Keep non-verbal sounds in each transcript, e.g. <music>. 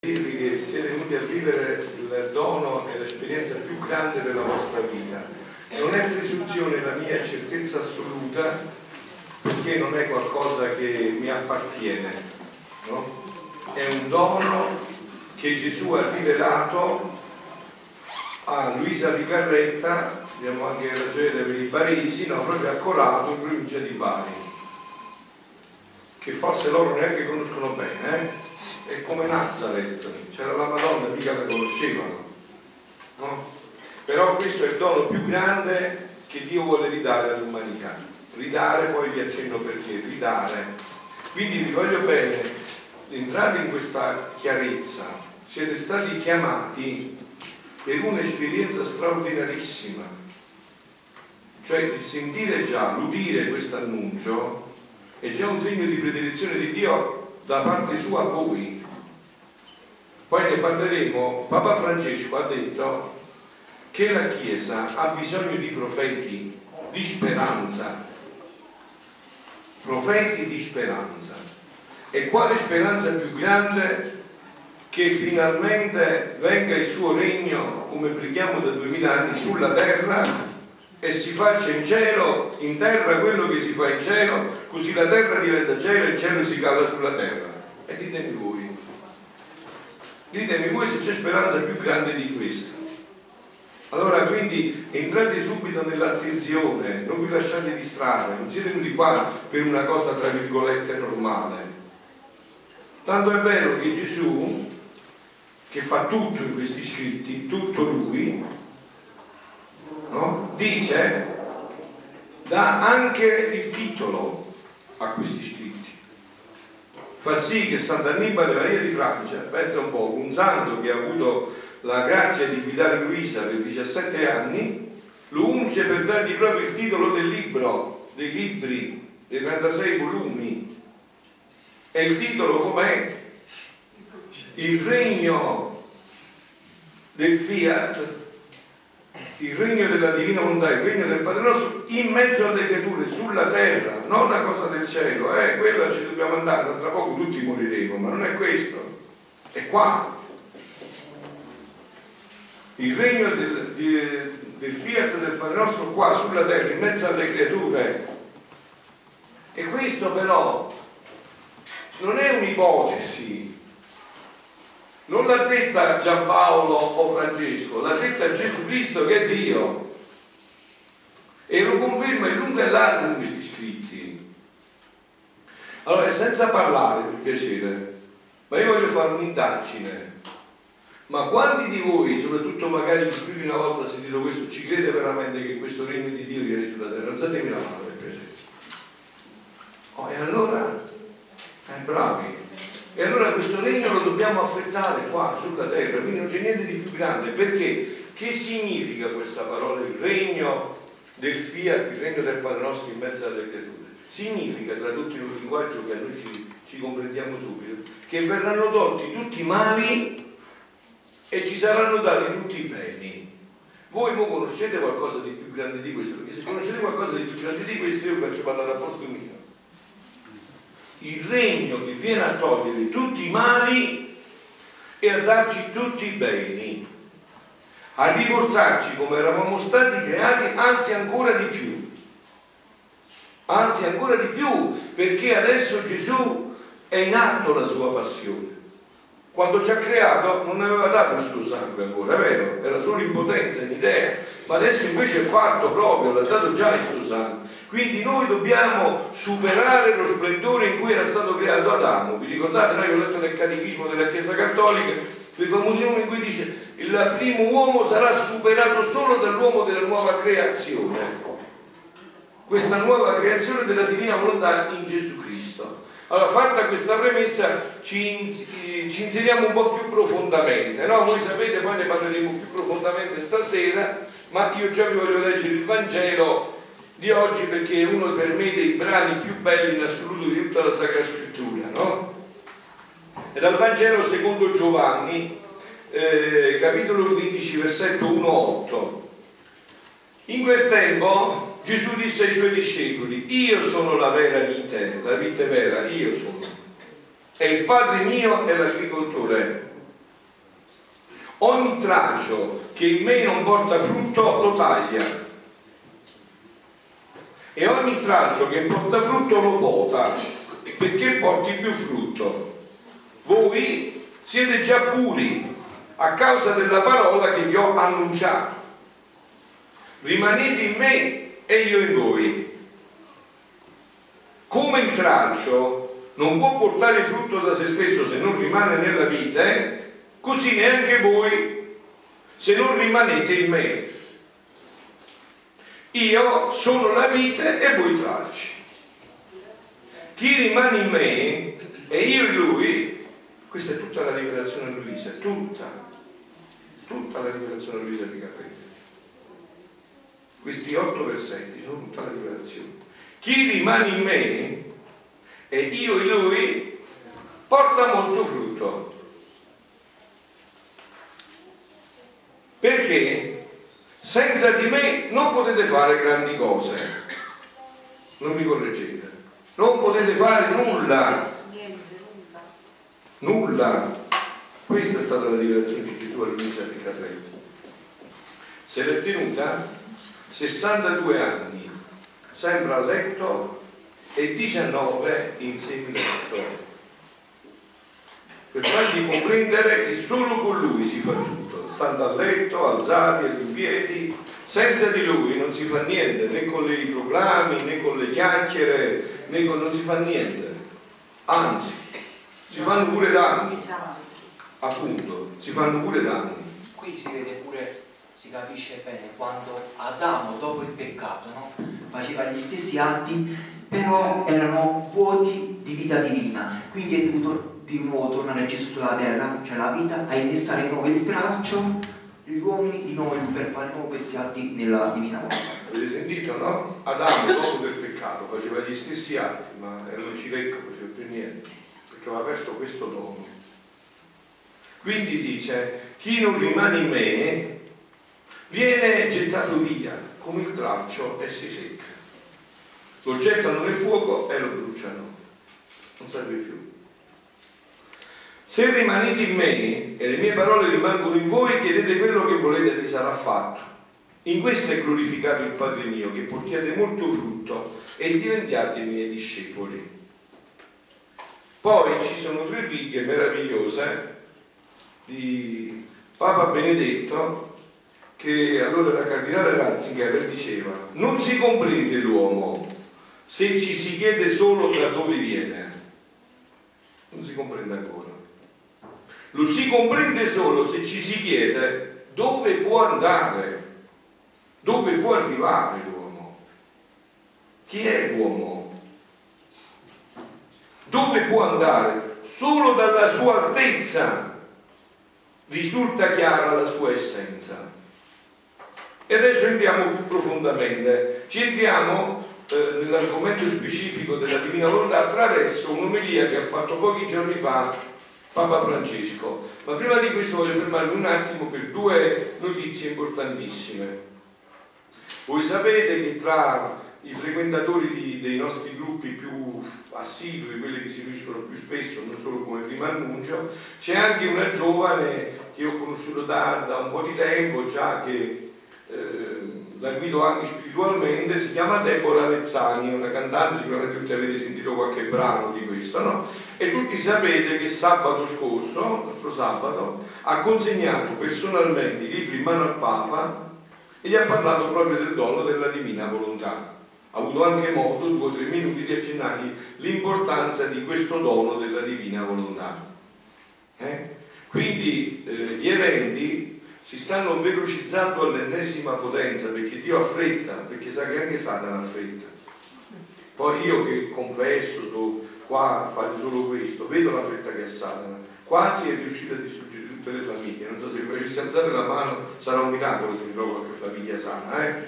dirvi che siete venuti a vivere il dono e l'esperienza più grande della vostra vita. Non è presunzione la mia certezza assoluta perché non è qualcosa che mi appartiene, no? È un dono che Gesù ha rivelato a Luisa Picarretta, abbiamo anche ragione per i Baresi, no, proprio a Colato, in provincia di Bari, che forse loro neanche conoscono bene, eh? È come Nazareth, c'era la Madonna, mica la conoscevano. No? Però questo è il dono più grande che Dio vuole ridare all'umanità. Ridare, poi vi accenno perché, ridare. Quindi vi voglio bene, entrate in questa chiarezza, siete stati chiamati per un'esperienza straordinarissima. Cioè il sentire già, l'udire questo annuncio è già un segno di predilezione di Dio da parte sua a voi poi ne parleremo, Papa Francesco ha detto che la Chiesa ha bisogno di profeti di speranza, profeti di speranza. E quale speranza più grande che finalmente venga il suo regno, come preghiamo da duemila anni, sulla terra e si faccia in cielo, in terra quello che si fa in cielo, così la terra diventa cielo e il cielo si cala sulla terra. E ditemi voi, Ditemi voi se c'è speranza più grande di questo. Allora quindi entrate subito nell'attenzione, non vi lasciate distrarre, non siete venuti qua per una cosa tra virgolette normale. Tanto è vero che Gesù, che fa tutto in questi scritti, tutto lui, no? dice, dà anche il titolo a questi scritti fa sì che Sant'Annibale Maria di Francia, pensa un po', un santo che ha avuto la grazia di guidare Luisa per 17 anni, lo unge per dargli proprio il titolo del libro, dei libri, dei 36 volumi. E il titolo com'è? Il regno del fiat il regno della divina volontà, il regno del Padre nostro in mezzo alle creature, sulla terra, non una cosa del cielo, eh, quella ci dobbiamo andare, tra poco tutti moriremo, ma non è questo, è qua. Il regno del, di, del fiat del Padre nostro qua sulla terra, in mezzo alle creature. E questo però non è un'ipotesi, non l'ha detta Giampaolo o Francesco, l'ha detta Gesù Cristo che è Dio. E lo conferma in lungo e largo questi scritti. Allora, senza parlare, per piacere, ma io voglio fare un'indagine. Ma quanti di voi, soprattutto magari più di una volta ha sentito questo, ci crede veramente che questo regno di Dio viene sulla terra? Alzatemi la mano per piacere. Oh, e allora, eh, bravi, e allora questo regno lo dobbiamo affrettare qua sulla terra, quindi non c'è niente di più grande. Perché? Che significa questa parola? Il regno del fiat, il regno del Padre nostro in mezzo alle creature. Significa, tradotto in un linguaggio che a noi ci, ci comprendiamo subito, che verranno tolti tutti i mali e ci saranno dati tutti i beni. Voi non conoscete qualcosa di più grande di questo? Perché se conoscete qualcosa di più grande di questo io faccio parlare a posto mio il regno che viene a togliere tutti i mali e a darci tutti i beni, a riportarci come eravamo stati creati, anzi ancora di più, anzi ancora di più, perché adesso Gesù è in atto la sua passione. Quando ci ha creato non aveva dato il suo sangue ancora, è vero? Era solo in potenza, in idea, ma adesso invece è fatto proprio, l'ha dato già il suo sangue. Quindi noi dobbiamo superare lo splendore in cui era stato creato Adamo. Vi ricordate? Noi ho letto nel Catechismo della Chiesa Cattolica quei famosi nomi in cui dice il primo uomo sarà superato solo dall'uomo della nuova creazione. Questa nuova creazione della divina volontà in Gesù Cristo. Allora, fatta questa premessa, ci, inseriamo un po' più profondamente, no? Voi sapete, poi ne parleremo più profondamente stasera, ma io già vi voglio leggere il Vangelo di oggi perché è uno per me dei brani più belli in assoluto di tutta la Sacra Scrittura, no? E dal Vangelo secondo Giovanni, eh, capitolo 15, versetto 1-8. In quel tempo Gesù disse ai suoi discepoli, io sono la vera vite, la vite vera, io sono. E il Padre mio è l'agricoltore. Ogni tralcio che in me non porta frutto lo taglia. E ogni tralcio che porta frutto lo pota, perché porti più frutto. Voi siete già puri a causa della parola che vi ho annunciato. Rimanete in me e io in voi. Come il tralcio non può portare frutto da se stesso se non rimane nella vita, eh? così neanche voi se non rimanete in me. Io sono la vite e voi tralci. Chi rimane in me e io in lui, questa è tutta la rivelazione di Luisa, tutta, tutta la rivelazione di Luisa di Carrelli. Questi otto versetti sono tutta la rivelazione. Chi rimane in me e io in lui porta molto frutto. Perché senza di me non potete fare grandi cose. Non mi correggete. Non potete fare nulla. Nulla. Questa è stata la rivelazione di Gesù all'inizio di Carrello. Se l'è tenuta 62 anni, sempre a letto e 19 in semiletto. Per fargli comprendere che solo con lui si fa tutto, stando a letto, alzati e in piedi, senza di lui non si fa niente, né con i proclami, né con le chiacchiere, né con... non si fa niente. Anzi, si fanno pure danni. Appunto, si fanno pure danni. Qui si vede pure, si capisce bene quando Adamo dopo il peccato no? faceva gli stessi atti, però erano vuoti di vita divina. Quindi è dovuto di nuovo tornare Gesù sulla terra, cioè la vita, a innestare di nuovo il traccio, gli uomini di nuovo per fare nuovo questi atti nella divina volontà. Avete sentito, no? Adamo dopo del peccato faceva gli stessi atti, ma era un non faceva più niente, perché aveva perso questo dono. Quindi dice, chi non rimane in me viene gettato via come il traccio e si secca. Lo gettano nel fuoco e lo bruciano. Non serve più. Se rimanete in me e le mie parole rimangono in voi, chiedete quello che volete e vi sarà fatto. In questo è glorificato il Padre mio, che portiate molto frutto e diventiate miei discepoli. Poi ci sono tre righe meravigliose di Papa Benedetto che allora era cardinale Ratzinger diceva non si comprende l'uomo se ci si chiede solo da dove viene non si comprende ancora lo si comprende solo se ci si chiede dove può andare, dove può arrivare l'uomo. Chi è l'uomo? Dove può andare? Solo dalla sua altezza risulta chiara la sua essenza. E adesso entriamo più profondamente, ci entriamo eh, nell'argomento specifico della Divina Volontà attraverso un'omelia che ha fatto pochi giorni fa Papa Francesco. Ma prima di questo voglio fermarmi un attimo per due notizie importantissime. Voi sapete che tra i frequentatori di, dei nostri gruppi più assidui, quelli che si riuniscono più spesso, non solo come prima annuncio, c'è anche una giovane che ho conosciuto da, da un po' di tempo già che la guido anche spiritualmente, si chiama Deborah Rezzani, è una cantante, sicuramente tutti avete sentito qualche brano di questo, no? E tutti sapete che sabato scorso, l'altro sabato, ha consegnato personalmente i libri in mano al Papa e gli ha parlato proprio del dono della divina volontà. Ha avuto anche modo, due o tre minuti, di accennargli l'importanza di questo dono della divina volontà. Eh? Quindi eh, gli eventi si stanno velocizzando all'ennesima potenza perché Dio ha fretta, perché sa che anche Satana ha fretta. Poi io che confesso, so, qua a fare solo questo, vedo la fretta che ha Satana, quasi è riuscito a distruggere tutte le famiglie. Non so se mi facessi alzare la mano sarà un miracolo se mi trovo qualche famiglia sana, eh?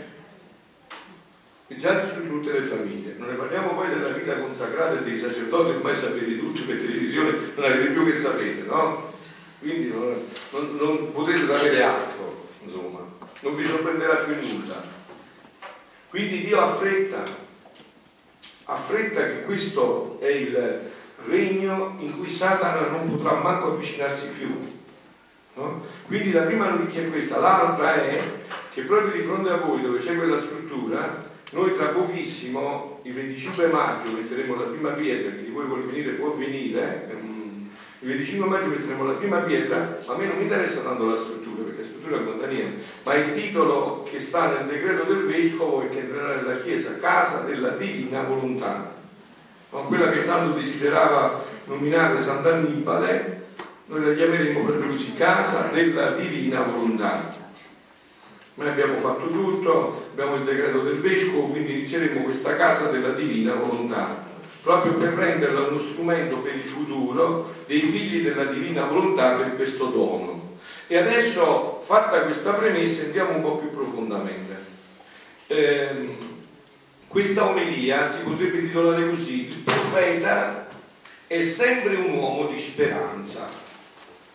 E già distrugge tutte le famiglie. Non ne parliamo poi della vita consacrata e dei sacerdoti, ormai sapete tutto per televisione, non avete più che sapete, no? Quindi non, non, non potete sapere altro, insomma, non vi sorprenderà più nulla. Quindi Dio ha fretta, ha fretta che questo è il regno in cui Satana non potrà manco avvicinarsi più. No? Quindi la prima notizia è questa, l'altra è che proprio di fronte a voi dove c'è quella struttura, noi tra pochissimo, il 25 maggio, metteremo la prima pietra, chi di voi vuole venire può venire, ehm, il 25 maggio metteremo la prima pietra, a me non mi interessa tanto la struttura, perché la struttura conta niente, ma il titolo che sta nel decreto del Vescovo e che entrerà nella Chiesa, Casa della Divina Volontà. No? Quella che tanto desiderava nominare Sant'Annibale, noi la chiameremo proprio così, Casa della Divina Volontà. Noi abbiamo fatto tutto, abbiamo il decreto del Vescovo, quindi inizieremo questa Casa della Divina Volontà proprio per renderla uno strumento per il futuro dei figli della divina volontà per questo dono. E adesso, fatta questa premessa, entriamo un po' più profondamente. Eh, questa omelia si potrebbe titolare così, il profeta è sempre un uomo di speranza.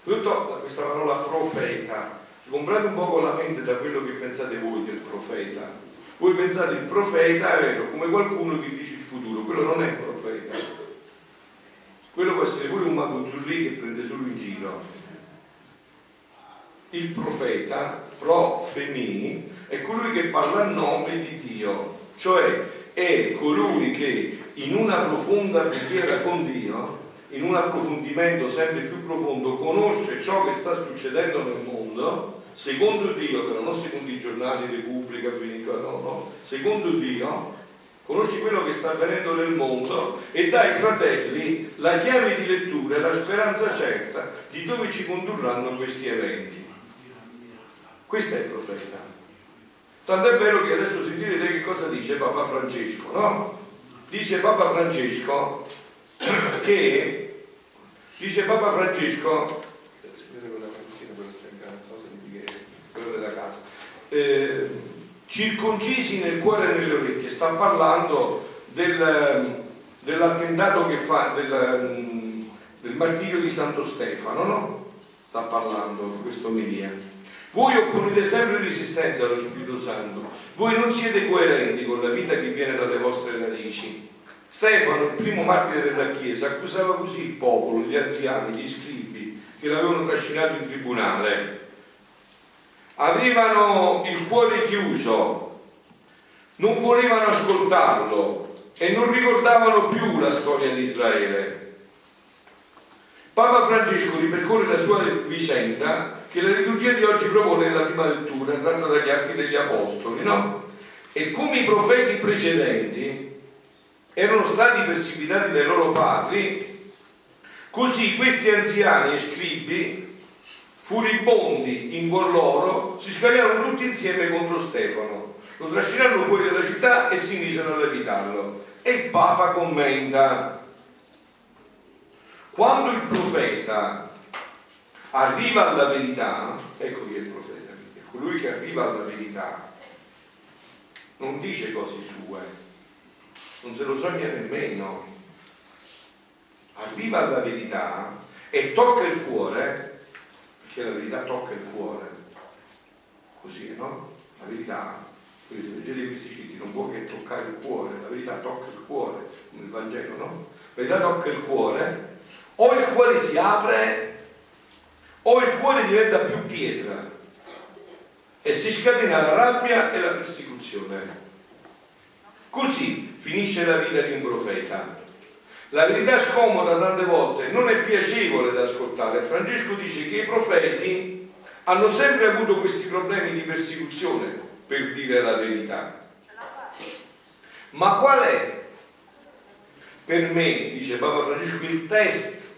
Tutto questa parola profeta, comprate un po' la mente da quello che pensate voi del profeta. Voi pensate il profeta è vero, come qualcuno che dice futuro, quello non è profeta. Quello può essere pure un mago zullì che prende solo in giro. Il profeta, pro femi, è colui che parla a nome di Dio, cioè è colui che in una profonda preghiera con Dio, in un approfondimento sempre più profondo, conosce ciò che sta succedendo nel mondo, secondo Dio, però non secondo i giornali, Repubblica, no, no, secondo Dio, conosci quello che sta avvenendo nel mondo e dai ai fratelli la chiave di lettura e la speranza certa di dove ci condurranno questi eventi. Questo è il profeta. Tanto è vero che adesso sentirete che cosa dice Papa Francesco, no? Dice Papa Francesco che dice Papa Francesco quello della casa eh, circoncisi nel cuore e nelle orecchie sta parlando del, dell'attentato che fa del, del martirio di Santo Stefano no? sta parlando questo omelia voi opponete sempre resistenza allo Spirito Santo. Voi non siete coerenti con la vita che viene dalle vostre radici. Stefano, il primo martire della Chiesa, accusava così il popolo, gli anziani, gli scribi che l'avevano trascinato in tribunale. Avevano il cuore chiuso, non volevano ascoltarlo e non ricordavano più la storia di Israele. Papa Francesco ripercorre la sua vicenda che la liturgia di oggi propone nella prima lettura, tratta dagli Atti degli Apostoli, no? E come i profeti precedenti erano stati perseguitati dai loro padri, così questi anziani e scribi, furibondi in cuor loro, si scagliarono tutti insieme contro Stefano, lo trascinarono fuori dalla città e si misero a levitarlo. E il Papa commenta, quando il profeta arriva alla verità, ecco chi è il profeta, è colui che arriva alla verità, non dice cose sue, non se lo sogna nemmeno, arriva alla verità e tocca il cuore, perché la verità tocca il cuore, così no? La verità, quindi se leggete questi scritti, non può che toccare il cuore, la verità tocca il cuore, il Vangelo, no? La verità tocca il cuore o il cuore si apre o il cuore diventa più pietra e si scatena la rabbia e la persecuzione. Così finisce la vita di un profeta. La verità scomoda tante volte non è piacevole da ascoltare. Francesco dice che i profeti hanno sempre avuto questi problemi di persecuzione per dire la verità. Ma qual è per me, dice Papa Francesco, il test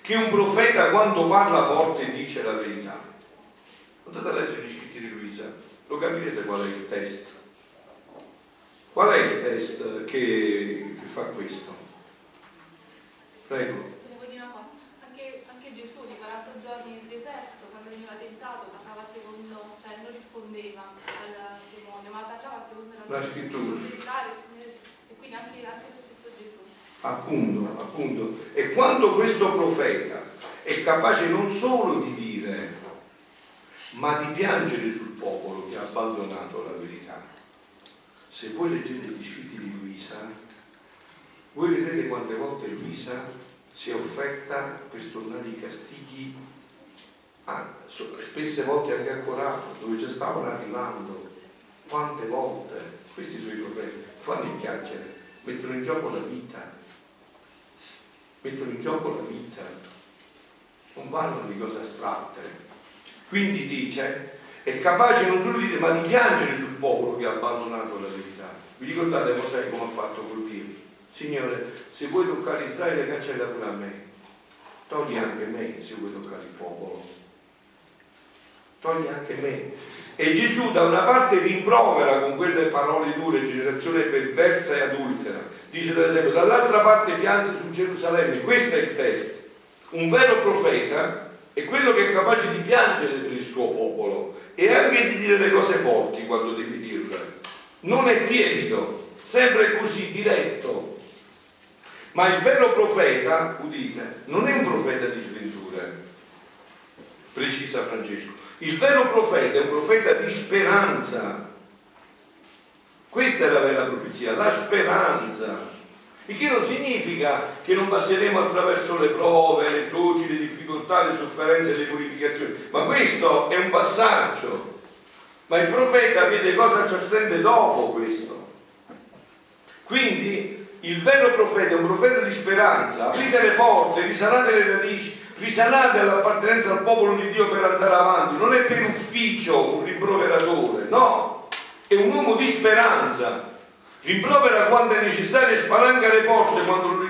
che un profeta quando parla forte dice la verità. Andate a leggere gli scritti di Luisa, lo capirete qual è il test. Qual è il test che, che fa questo? Prego. Anche, anche Gesù di 40 giorni nel deserto, quando veniva tentato, parlava secondo, cioè non rispondeva al demonio, ma parlava secondo la, la scrittura. E quindi anche, anche lo stesso Gesù. Appunto, appunto. E quando questo profeta è capace non solo di dire, ma di piangere sul popolo che ha abbandonato la verità. Se voi leggete gli scritti di Luisa, voi vedrete quante volte Luisa si è offerta per stornare i castighi ah, spesse volte anche a Corano, dove già stavano arrivando, quante volte, questi sono i profeti, fanno in chiacchiere, mettono in gioco la vita, mettono in gioco la vita, non parlano di cose astratte. Quindi dice, è capace non solo di dire, ma di piangere sul popolo che ha abbandonato la verità. Vi ricordate Mosè come ha fatto col Dio? Signore, se vuoi toccare Israele, cancella pure a me. Togli anche me se vuoi toccare il popolo. Togli anche me. E Gesù da una parte rimprovera con quelle parole dure, generazione perversa e adultera. Dice per esempio, dall'altra parte piange su Gerusalemme. Questo è il test. Un vero profeta è quello che è capace di piangere per il suo popolo e anche di dire le cose forti quando devi dirle. Non è tiepido, sempre così diretto. Ma il vero profeta, udite, non è un profeta di sventure, precisa Francesco. Il vero profeta è un profeta di speranza. Questa è la vera profezia, la speranza. Il che non significa che non passeremo attraverso le prove, le croci, le difficoltà, le sofferenze, le purificazioni, ma questo è un passaggio. Ma il profeta vede cosa ci attende dopo questo. Quindi il vero profeta è un profeta di speranza. Aprite le porte, risanate le radici, risanate l'appartenenza al popolo di Dio per andare avanti. Non è per ufficio un rimproveratore, no, è un uomo di speranza Rimprovera quando è necessario e spalanca le porte quando,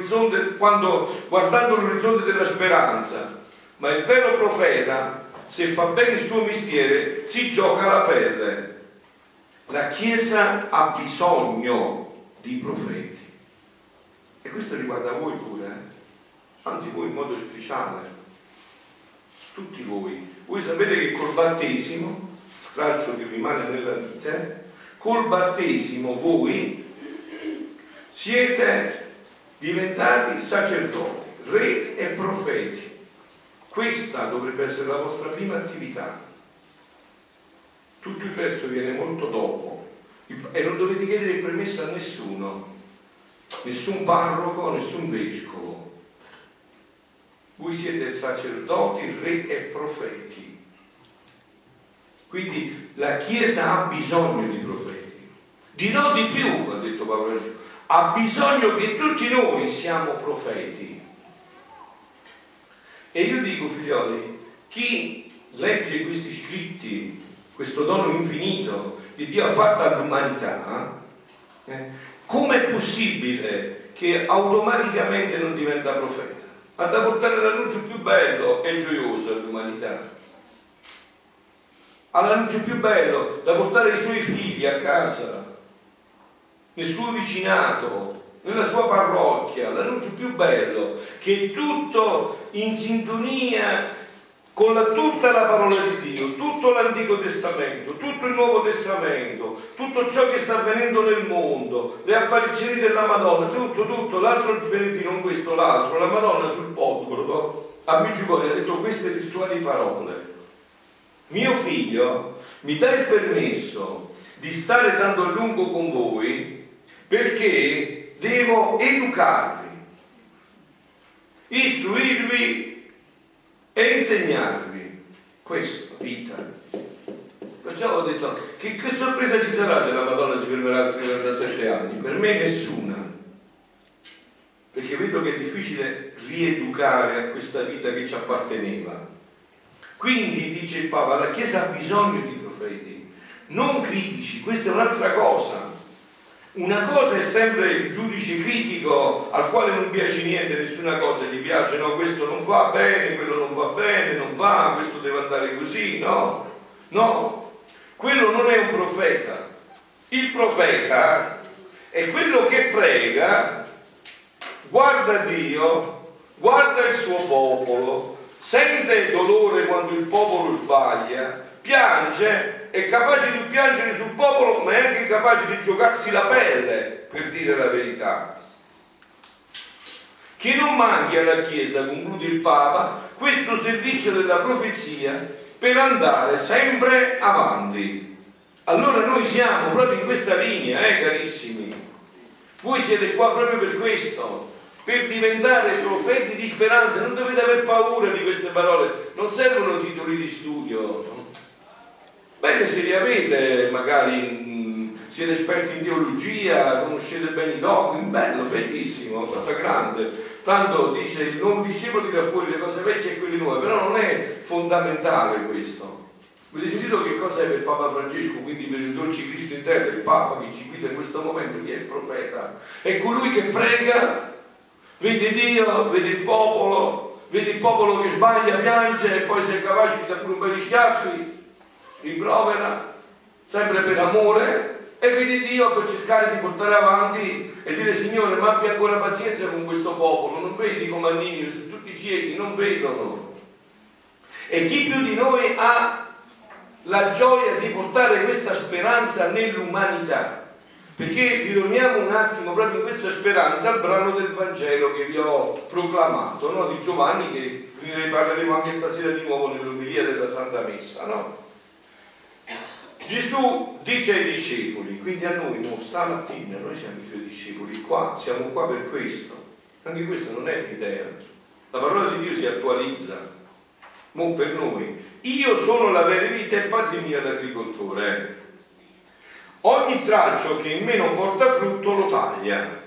quando, guardando l'orizzonte della speranza. Ma il vero profeta, se fa bene il suo mestiere, si gioca la pelle. La Chiesa ha bisogno di profeti. E questo riguarda voi pure, eh? anzi voi in modo speciale, tutti voi. Voi sapete che col battesimo, straccio che rimane nella vita, col battesimo voi siete diventati sacerdoti, re e profeti. Questa dovrebbe essere la vostra prima attività. Tutto il resto viene molto dopo e non dovete chiedere permesso a nessuno, nessun parroco, nessun vescovo. Voi siete sacerdoti, re e profeti. Quindi la Chiesa ha bisogno di profeti. Di no di più, ha detto Paolo Gesù ha bisogno che tutti noi siamo profeti. E io dico, figlioli, chi legge questi scritti, questo dono infinito che Dio ha fatto all'umanità, eh, com'è possibile che automaticamente non diventa profeta? Ha da portare l'annuncio più bello e gioioso all'umanità. Ha l'annuncio più bello da portare i suoi figli a casa, nel suo vicinato, nella sua parrocchia, l'annuncio più bello, che tutto in sintonia con la, tutta la parola di Dio, tutto l'Antico Testamento, tutto il Nuovo Testamento, tutto ciò che sta avvenendo nel mondo, le apparizioni della Madonna, tutto, tutto, l'altro venerdì, non questo, l'altro, la Madonna sul podbrodo, a Meggiugorio ha detto queste testuali parole. Mio figlio mi dà il permesso di stare tanto a lungo con voi perché devo educarvi, istruirvi e insegnarvi. Questo, vita. Perciò ho detto, che, che sorpresa ci sarà se la Madonna si fermerà altri 37 anni? Per me nessuna. Perché vedo che è difficile rieducare a questa vita che ci apparteneva. Quindi, dice il Papa, la Chiesa ha bisogno di profeti, non critici, questa è un'altra cosa una cosa è sempre il giudice critico al quale non piace niente, nessuna cosa gli piace, no, questo non va bene, quello non va bene, non va, questo deve andare così, no? No, quello non è un profeta. Il profeta è quello che prega, guarda Dio, guarda il suo popolo, sente il dolore quando il popolo sbaglia, piange, è capace di piangere sul popolo, ma è anche capace di giocarsi la pelle per dire la verità. Che non manchi alla Chiesa, conclude il Papa, questo servizio della profezia per andare sempre avanti. Allora noi siamo proprio in questa linea, eh carissimi. Voi siete qua proprio per questo, per diventare profeti di speranza. Non dovete aver paura di queste parole, non servono titoli di studio. Bene se li avete, magari siete esperti in teologia, conoscete bene i dogmi, bello, bellissimo, cosa grande. Tanto dice il nuovo discepolo tira fuori le cose vecchie e quelle nuove, però non è fondamentale questo. Avete sentito che cosa è per Papa Francesco, quindi per il dolce Cristo in terra, il Papa che ci guida in questo momento, chi è il profeta? È colui che prega, vede Dio, vede il popolo, vede il popolo che sbaglia, piange e poi se è capace di dare pure un bel schiaffi, rimprovera, sempre per amore, e vedi Dio per cercare di portare avanti e dire Signore ma abbia ancora pazienza con questo popolo, non vedi comandini, sono tutti ciechi, non vedono. E chi più di noi ha la gioia di portare questa speranza nell'umanità? Perché ritorniamo un attimo proprio in questa speranza al brano del Vangelo che vi ho proclamato, no? di Giovanni, che ne parleremo anche stasera di nuovo nell'omelia della Santa Messa. No? Gesù dice ai discepoli, quindi a noi, no, stamattina, noi siamo i suoi discepoli, qua, siamo qua per questo. Anche questa non è l'idea. La parola di Dio si attualizza, non per noi. Io sono la vera vita e padre mio l'agricoltore. Ogni tralcio che in me non porta frutto lo taglia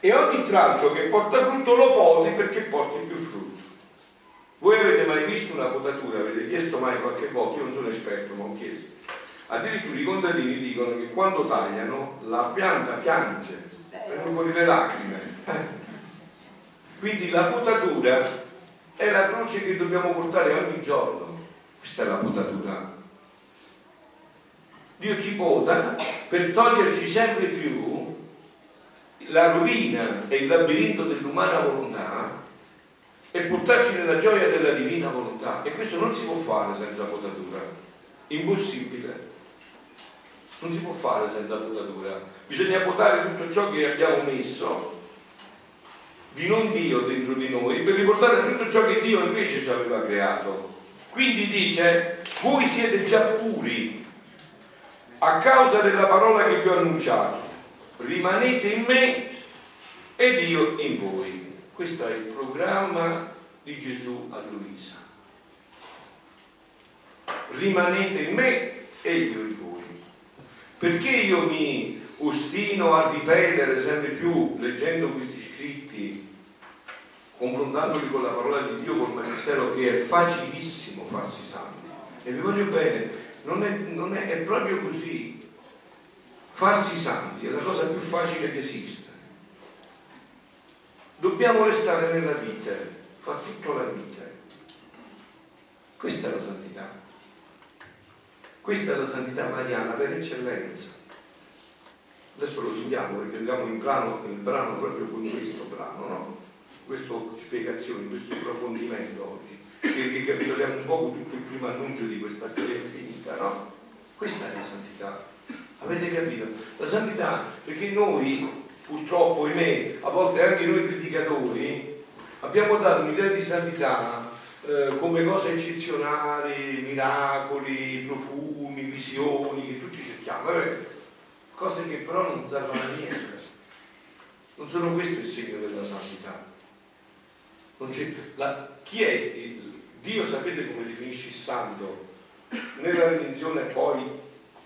e ogni tralcio che porta frutto lo poti perché porti più frutto. Voi avete mai visto una potatura? Avete chiesto mai qualche volta? Io non sono esperto, ma ho chiesto. Addirittura i contadini dicono che quando tagliano la pianta piange, vengono fuori le lacrime. Quindi la potatura è la croce che dobbiamo portare ogni giorno. Questa è la potatura. Dio ci pota per toglierci sempre più la rovina e il labirinto dell'umana volontà e portarci nella gioia della divina volontà. E questo non si può fare senza potatura. Impossibile. Non si può fare senza potatura. Bisogna potare tutto ciò che abbiamo messo di non Dio dentro di noi per riportare tutto ciò che Dio invece ci aveva creato. Quindi dice, voi siete già puri a causa della parola che vi ho annunciato. Rimanete in me ed io in voi. Questo è il programma di Gesù a Luisa. Rimanete in me e io in voi. Perché io mi ostino a ripetere sempre più, leggendo questi scritti, confrontandoli con la parola di Dio, col Magistero, che è facilissimo farsi santi. E vi voglio bene, non è, non è, è proprio così. Farsi santi è la cosa più facile che esiste dobbiamo restare nella vite, fa tutta la vite. Questa è la santità. Questa è la santità mariana per eccellenza. Adesso lo sentiamo perché andiamo in brano, in brano proprio con questo brano, no? Questa spiegazione, questo approfondimento oggi, che ricapitoliamo un po' tutto il primo annuncio di questa teoria infinita, no? Questa è la santità. Avete capito? La santità, perché noi purtroppo, ahimè, a volte anche noi predicatori abbiamo dato un'idea di santità eh, come cose eccezionali, miracoli, profumi, visioni, che tutti cerchiamo, eh? cose che però non servono a niente. Non sono questo il segno della santità. La, chi è il, Dio sapete come definisce il santo nella redenzione poi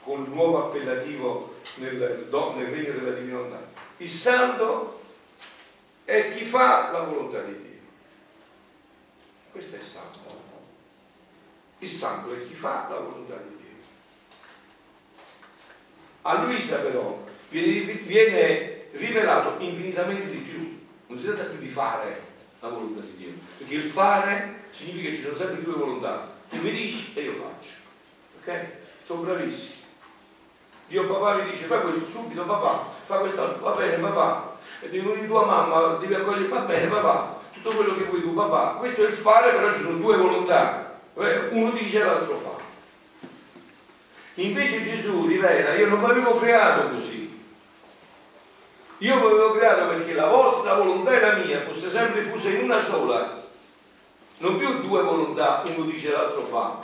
con il nuovo appellativo nel, nel regno della divinità il santo è chi fa la volontà di Dio. Questo è il santo. Il santo è chi fa la volontà di Dio. A Luisa però viene, rivelato infinitamente di più. Non si tratta più di fare la volontà di Dio, perché il fare significa che ci sono sempre due volontà. Tu mi dici e io faccio. Ok? Sono bravissimi. Dio papà mi dice fai questo subito papà, fa quest'altro, va bene papà, e devi venire tua mamma, devi accogliere, va bene papà, tutto quello che vuoi tu papà, questo è il fare però ci sono due volontà, uno dice e l'altro fa. Invece Gesù rivela, io non vi avevo creato così, io vi avevo creato perché la vostra volontà e la mia fosse sempre fusa in una sola, non più due volontà, uno dice l'altro fa,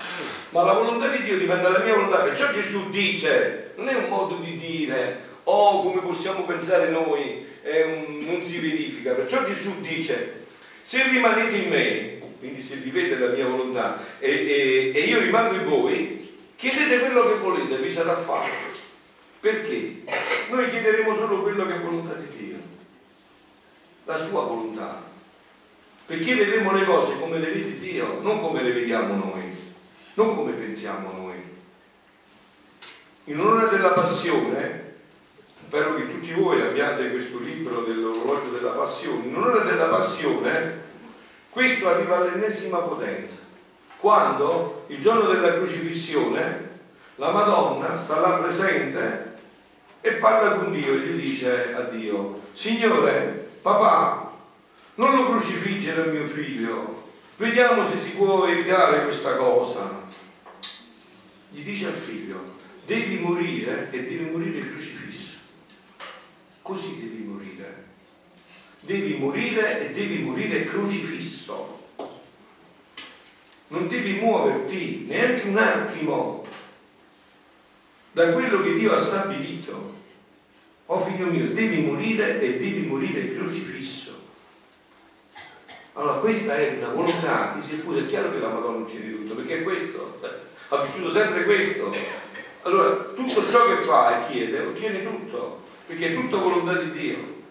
ma la volontà di Dio diventa la mia volontà, perciò Gesù dice, non è un modo di dire, oh come possiamo pensare noi un, non si verifica. Perciò Gesù dice, se rimanete in me, quindi se vivete la mia volontà e, e, e io rimango in voi, chiedete quello che volete, vi sarà fatto. Perché? Noi chiederemo solo quello che è volontà di Dio, la sua volontà. Perché vedremo le cose come le vede Dio, non come le vediamo noi, non come pensiamo noi. In onore della passione, spero che tutti voi abbiate questo libro dell'orologio della passione, in onore della passione, questo arriva all'ennesima potenza. Quando il giorno della crocifissione la Madonna sta là presente e parla con Dio e gli dice a Dio, Signore, papà, non lo crocifiggere mio figlio, vediamo se si può evitare questa cosa. Gli dice al figlio, devi morire e devi morire crocifisso. Così devi morire. Devi morire e devi morire crocifisso. Non devi muoverti neanche un attimo da quello che Dio ha stabilito. Oh figlio mio, devi morire e devi morire crocifisso. Allora questa è una volontà che si è fusa, è chiaro che la Madonna non ci tutto, perché è questo, ha vissuto sempre questo. Allora tutto ciò che fa e chiede, ottiene tutto, perché è tutto volontà di Dio.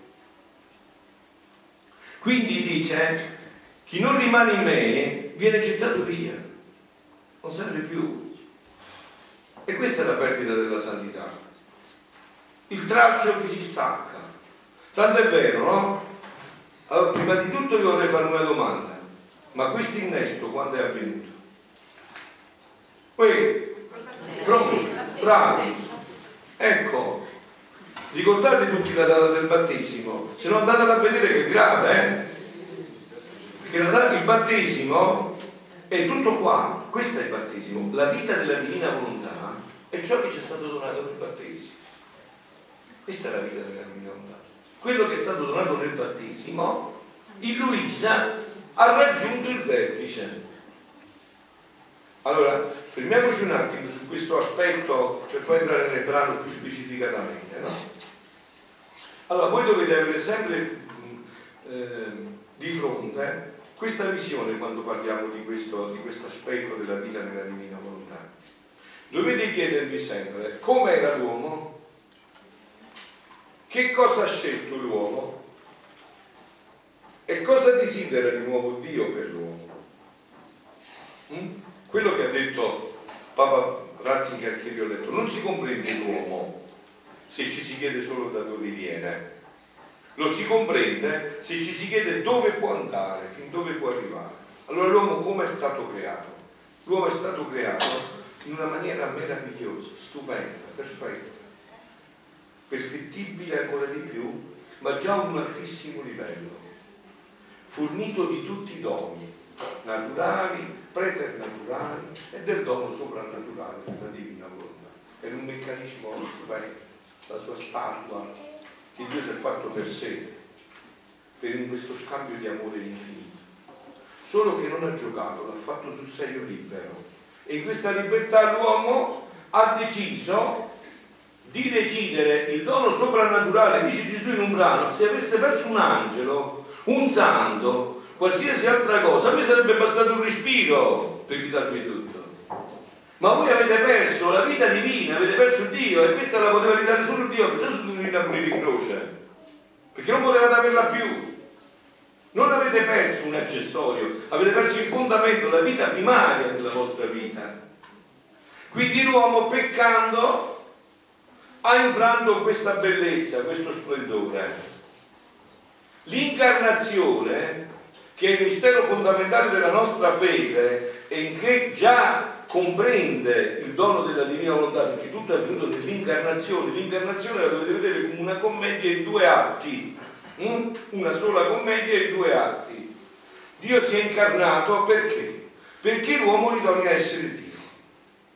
Quindi dice, chi non rimane in me viene gettato via, non serve più. E questa è la perdita della santità. Il traccio che si stacca. Tanto è vero, no? Allora, prima di tutto vi vorrei fare una domanda. Ma questo innesto quando è avvenuto? Poi, pronti, bravi. Ecco, ricordate tutti la data del battesimo, se no andate a vedere che è grave, eh? Perché la data del battesimo è tutto qua, questo è il battesimo, la vita della divina volontà è ciò che ci è stato donato nel battesimo. Questa è la vita della divina volontà. Quello che è stato donato nel battesimo, in Luisa ha raggiunto il vertice. Allora, fermiamoci un attimo su questo aspetto per poi entrare nel brano più specificatamente. No? Allora, voi dovete avere sempre eh, di fronte questa visione quando parliamo di questo, di questo aspetto della vita nella divina volontà dovete chiedervi sempre come era l'uomo, che cosa ha scelto l'uomo e cosa desidera di nuovo Dio per l'uomo. Mm? Quello che ha detto Papa Ratzinger che vi ho letto, non si comprende l'uomo se ci si chiede solo da dove viene, lo si comprende se ci si chiede dove può andare, fin dove può arrivare. Allora l'uomo come è stato creato? L'uomo è stato creato in una maniera meravigliosa, stupenda, perfetta, perfettibile ancora di più, ma già a un altissimo livello, fornito di tutti i doni, naturali, preternaturali e del dono soprannaturale della divina volontà. È un meccanismo stupendo, la sua statua che Dio si è fatto per sé, per questo scambio di amore infinito. Solo che non ha giocato, l'ha fatto sul serio libero e in questa libertà l'uomo ha deciso di decidere il dono soprannaturale, dice Gesù in un brano, se aveste perso un angelo, un santo, qualsiasi altra cosa, a me sarebbe bastato un respiro per evitarvi tutto. Ma voi avete perso la vita divina, avete perso Dio e questa la poteva ridare solo Dio, perciò sono venuti a morire in croce, perché non potevate averla più. Non avete perso un accessorio, avete perso il fondamento, la vita primaria della vostra vita. Quindi l'uomo peccando ha infranto questa bellezza, questo splendore. L'incarnazione, che è il mistero fondamentale della nostra fede e che già comprende il dono della divina volontà, perché tutto è avvenuto nell'incarnazione, l'incarnazione la dovete vedere come una commedia in due atti Mm? una sola commedia in due atti. Dio si è incarnato perché? Perché l'uomo ritorna a essere Dio.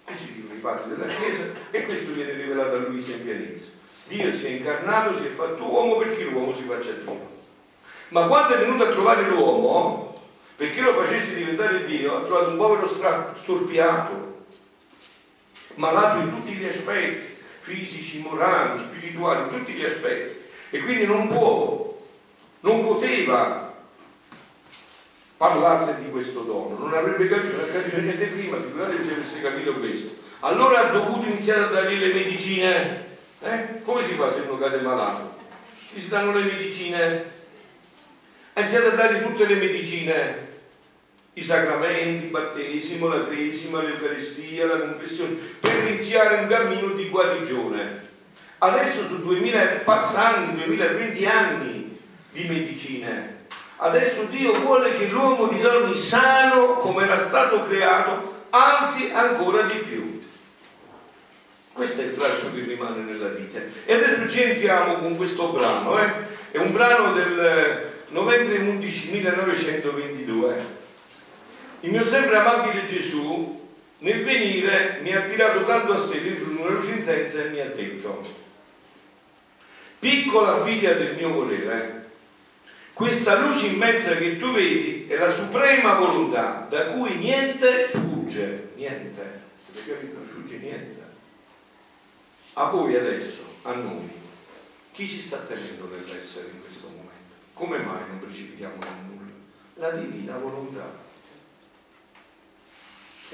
Così dicono i padri della Chiesa e questo viene rivelato a Luisa in pienezza. Dio si è incarnato, si è fatto uomo perché l'uomo si faccia Dio. Ma quando è venuto a trovare l'uomo, perché lo facesse diventare Dio, ha trovato un povero storpiato, malato in tutti gli aspetti, fisici, morali, spirituali, in tutti gli aspetti E quindi non può, non poteva parlarle di questo dono, non avrebbe capito, non capito niente prima, figuratevi se avesse capito questo. Allora ha dovuto iniziare a dargli le medicine. Eh? Come si fa se uno cade malato? Gli si danno le medicine. Ha iniziato a dargli tutte le medicine i sacramenti, il battesimo, la cresima, l'Eucaristia, la confessione, per iniziare un cammino di guarigione. Adesso su 2000 passanti, 2020 anni di medicine, adesso Dio vuole che l'uomo ritorni sano come era stato creato, anzi ancora di più. Questo è il traccio che rimane nella vita. E adesso ci entriamo con questo brano, eh? è un brano del novembre 11 1922 il mio sempre amabile Gesù, nel venire, mi ha tirato tanto a sé dentro una lucinsenza e mi ha detto, piccola figlia del mio volere, questa luce immensa che tu vedi è la suprema volontà da cui niente sfugge, niente, capito? Non sfugge niente. A voi adesso, a noi, chi ci sta tenendo nell'essere in questo momento? Come mai non precipitiamo nel nulla? La divina volontà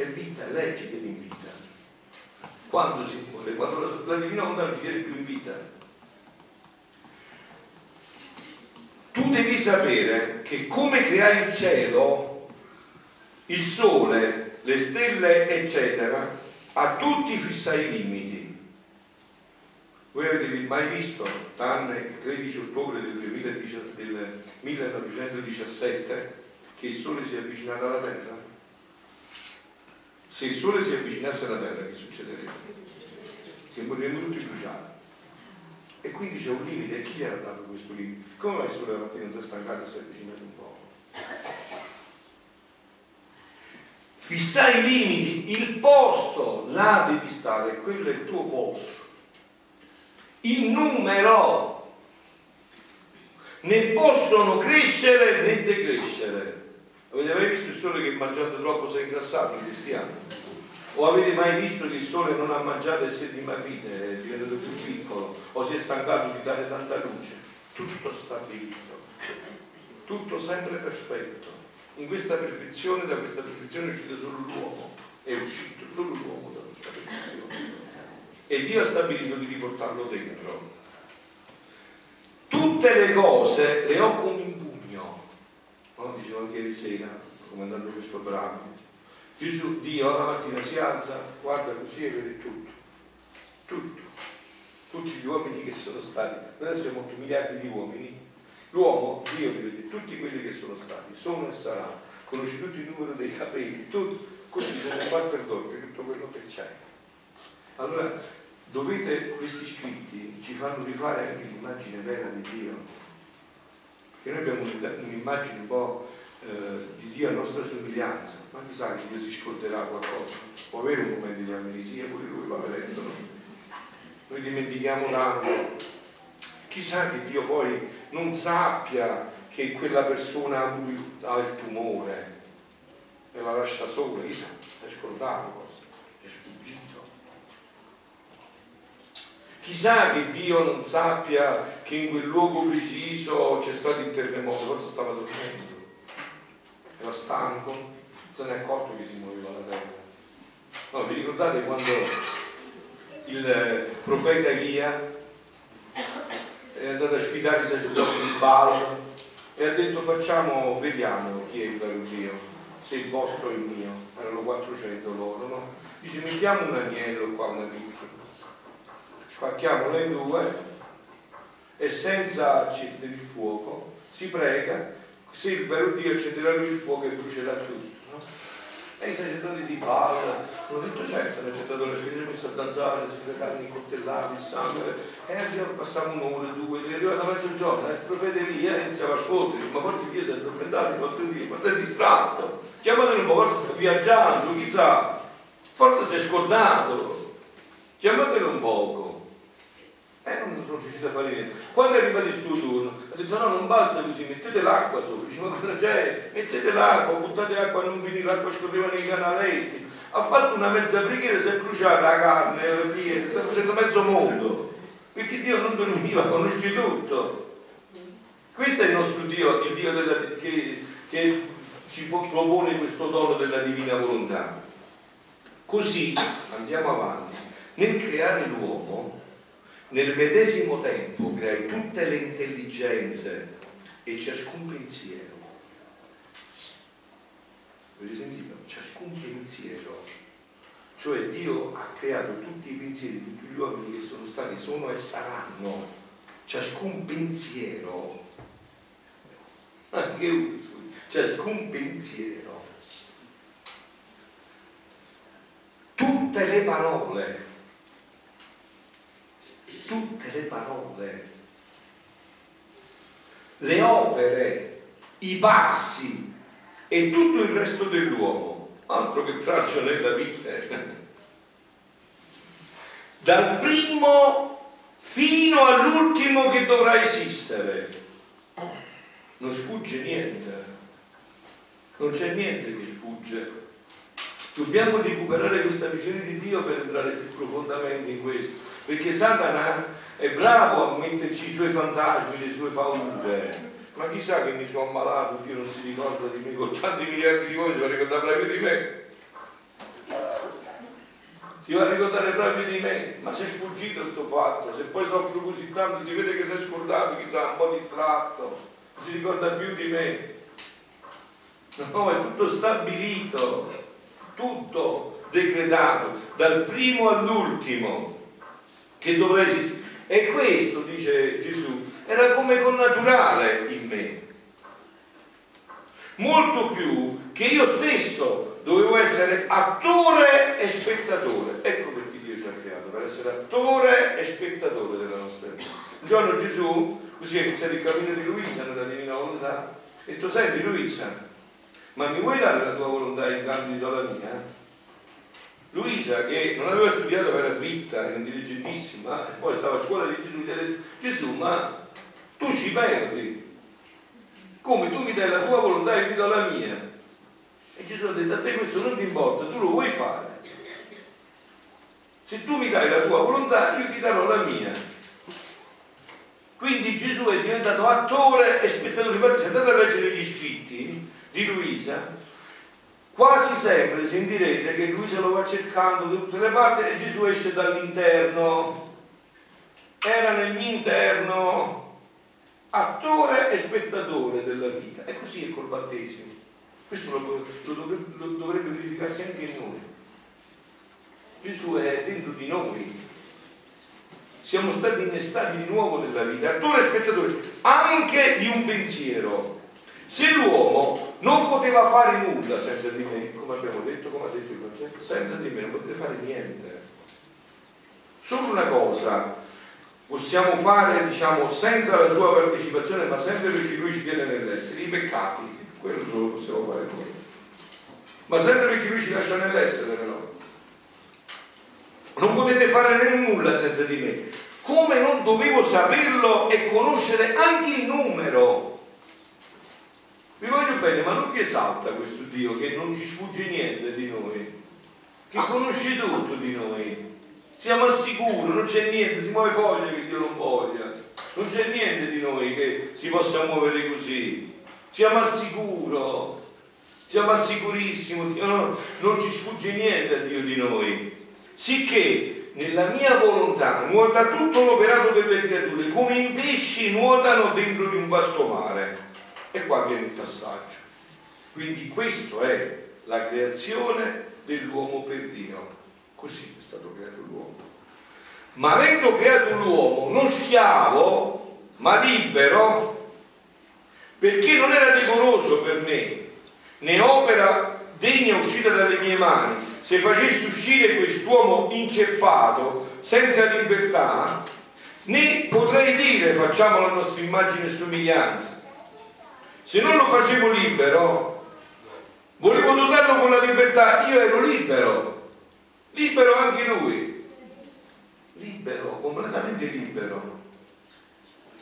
è vita, è legge dell'invita. Quando si muore, quando la, la divina volontà non ci viene più in vita. Tu devi sapere che come creare il cielo, il sole, le stelle, eccetera, a tutti fissai i limiti. Voi avete mai visto, tranne il 13 ottobre del, 1917, che il sole si è avvicinato alla Terra? Se il Sole si avvicinasse alla Terra, che succederebbe? Che moriremmo tutti bruciati. E quindi c'è un limite, e chi gli ha dato questo limite? Come mai il Sole la mattina non si è stancato e si è avvicinato un po'? Fissai i limiti, il posto, là devi stare, quello è il tuo posto. Il numero ne possono crescere né decrescere. Avete mai visto il sole che mangiando troppo si è ingrassato in questi anni? O avete mai visto che il sole non ha mangiato e si è dimagrito, è diventato più piccolo, o si è stancato di dare tanta luce? Tutto stabilito, tutto sempre perfetto. In questa perfezione, da questa perfezione è uscito solo l'uomo, è uscito solo l'uomo da questa perfezione. E Dio ha stabilito di riportarlo dentro. Tutte le cose le ho in pugno, no? dicevo anche ieri sera, comandando questo brano Gesù, Dio, la mattina si alza, guarda così e vede tutto, tutto, tutti gli uomini che sono stati, adesso siamo 8 miliardi di uomini, l'uomo, Dio li vede, tutti quelli che sono stati, sono e saranno, conosce tutto il numero dei capelli, tutto, così come batter d'occhio tutto quello che c'è. Allora, dovete, questi scritti ci fanno rifare anche l'immagine vera di Dio, perché noi abbiamo un'immagine un po' eh, di Dio a nostra somiglianza, ma chissà che Dio si scorderà qualcosa, può avere un momento di amnesia, pure lui va vedendo. Noi dimentichiamo tanto. Chissà che Dio poi non sappia che quella persona ha il tumore e la lascia sola, chissà, è scordato cosa, è sfuggito. Chissà che Dio non sappia che in quel luogo preciso c'è stato il terremoto, forse stava dormendo era stanco, se ne è accorto che si muoveva la terra. No, vi ricordate quando il profeta Elia è andato a sfidare i sacerdoti di Baal e ha detto facciamo, vediamo chi è il vero Dio, se il vostro è il mio, erano 400 loro, no? Dice mettiamo un agnello qua, una piccola, spacchiamolo in due e senza accendere il fuoco si prega se il vero Dio accenderà lui il fuoco e brucerà tutto. No? E i sacerdoti di Paolo hanno detto certo, hanno accettato la sfida, messo a danzare, si pregarono i coltellati, il sangue, e arrivava, passava un'ora, due, tre, arrivava a mezzogiorno, eh, il profeta Elia iniziava a sfottere, ma forse Dio si è addormentato, vostro Dio, forse è distratto, chiamatelo un po', forse sta viaggiando, chissà, forse si è scordato, chiamatelo un poco. Eh, non sono riuscito a fare niente. Quando è arrivato il suo turno, ha detto no, non basta così, mettete l'acqua sopra. Dice, ma cosa c'è? Mettete l'acqua, buttate acqua, non venire, l'acqua scorreva nei canaletti. Ha fatto una mezza preghiera, si è bruciata la carne, le pietre, sta facendo mezzo mondo. perché Dio non dormiva, conosce tutto. Questo è il nostro Dio, il Dio della, che, che ci propone questo dono della divina volontà. Così andiamo avanti. Nel creare l'uomo, nel medesimo tempo creai tutte le intelligenze e ciascun pensiero. Avete sentito? Ciascun pensiero. Cioè Dio ha creato tutti i pensieri di tutti gli uomini che sono stati, sono e saranno. Ciascun pensiero. Anche uno, ciascun pensiero. Tutte le parole. Tutte le parole le opere, i passi e tutto il resto dell'uomo, altro che traccio nella vita. <laughs> Dal primo fino all'ultimo che dovrà esistere. Non sfugge niente, non c'è niente che sfugge. Dobbiamo recuperare questa visione di Dio per entrare più profondamente in questo, perché Satana è bravo a metterci i suoi fantasmi, le sue paure. Ma chissà che mi sono ammalato, Dio non si ricorda di me, con tanti miliardi di voi si va a ricordare proprio di me. Si va a ricordare proprio di me, ma si è sfuggito questo fatto, se poi soffro così tanto si vede che si è scordato, chissà, un po' distratto, si ricorda più di me. No, è tutto stabilito, tutto decretato, dal primo all'ultimo, che dovrà esistere e questo, dice Gesù, era come connaturale in me. Molto più che io stesso dovevo essere attore e spettatore. Ecco perché Dio ci ha creato, per essere attore e spettatore della nostra vita. Un giorno Gesù, così è iniziato il cammino di Luisa nella Divina Volontà, ha detto, senti Luisa, ma mi vuoi dare la tua volontà in cambio della mia? Luisa, che non aveva studiato, era dritta, era intelligentissima, e poi stava a scuola di Gesù, gli ha detto, Gesù, ma tu ci perdi, come tu mi dai la tua volontà e io do la mia. E Gesù ha detto, a te questo non ti importa, tu lo vuoi fare. Se tu mi dai la tua volontà, io ti darò la mia. Quindi Gesù è diventato attore e spettatore. Infatti, se andate a leggere gli scritti di Luisa, Quasi sempre sentirete che lui se lo va cercando da tutte le parti e Gesù esce dall'interno. Era nel mio interno, attore e spettatore della vita. E così è col battesimo. Questo lo, lo, dovrebbe, lo dovrebbe verificarsi anche in noi. Gesù è dentro di noi. Siamo stati innestati di nuovo nella vita, attore e spettatore, anche di un pensiero se l'uomo non poteva fare nulla senza di me, come abbiamo detto, come ha detto il concetto, senza di me non potete fare niente. Solo una cosa possiamo fare, diciamo, senza la sua partecipazione, ma sempre perché lui ci tiene nell'essere, i peccati, quello solo possiamo fare noi. Ma sempre perché lui ci lascia nell'essere, no? Non potete fare nulla senza di me. Come non dovevo saperlo e conoscere anche il numero vi voglio bene, ma non vi esalta questo Dio che non ci sfugge niente di noi, che conosce tutto di noi. Siamo al sicuro, non c'è niente, si muove foglia che Dio non voglia. Non c'è niente di noi che si possa muovere così. Siamo al sicuro, siamo al sicurissimo, non, non ci sfugge niente a Dio di noi. Sicché nella mia volontà nuota tutto l'operato delle creature, come i pesci nuotano dentro di un vasto mare e qua viene il passaggio. Quindi questo è la creazione dell'uomo per Dio. Così è stato creato l'uomo. Ma avendo creato l'uomo non schiavo, ma libero, perché non era decoroso per me, né opera degna uscita dalle mie mani, se facessi uscire quest'uomo inceppato, senza libertà, né potrei dire facciamo la nostra immagine e somiglianza se non lo facevo libero, volevo dotarlo con la libertà, io ero libero, libero anche lui, libero, completamente libero,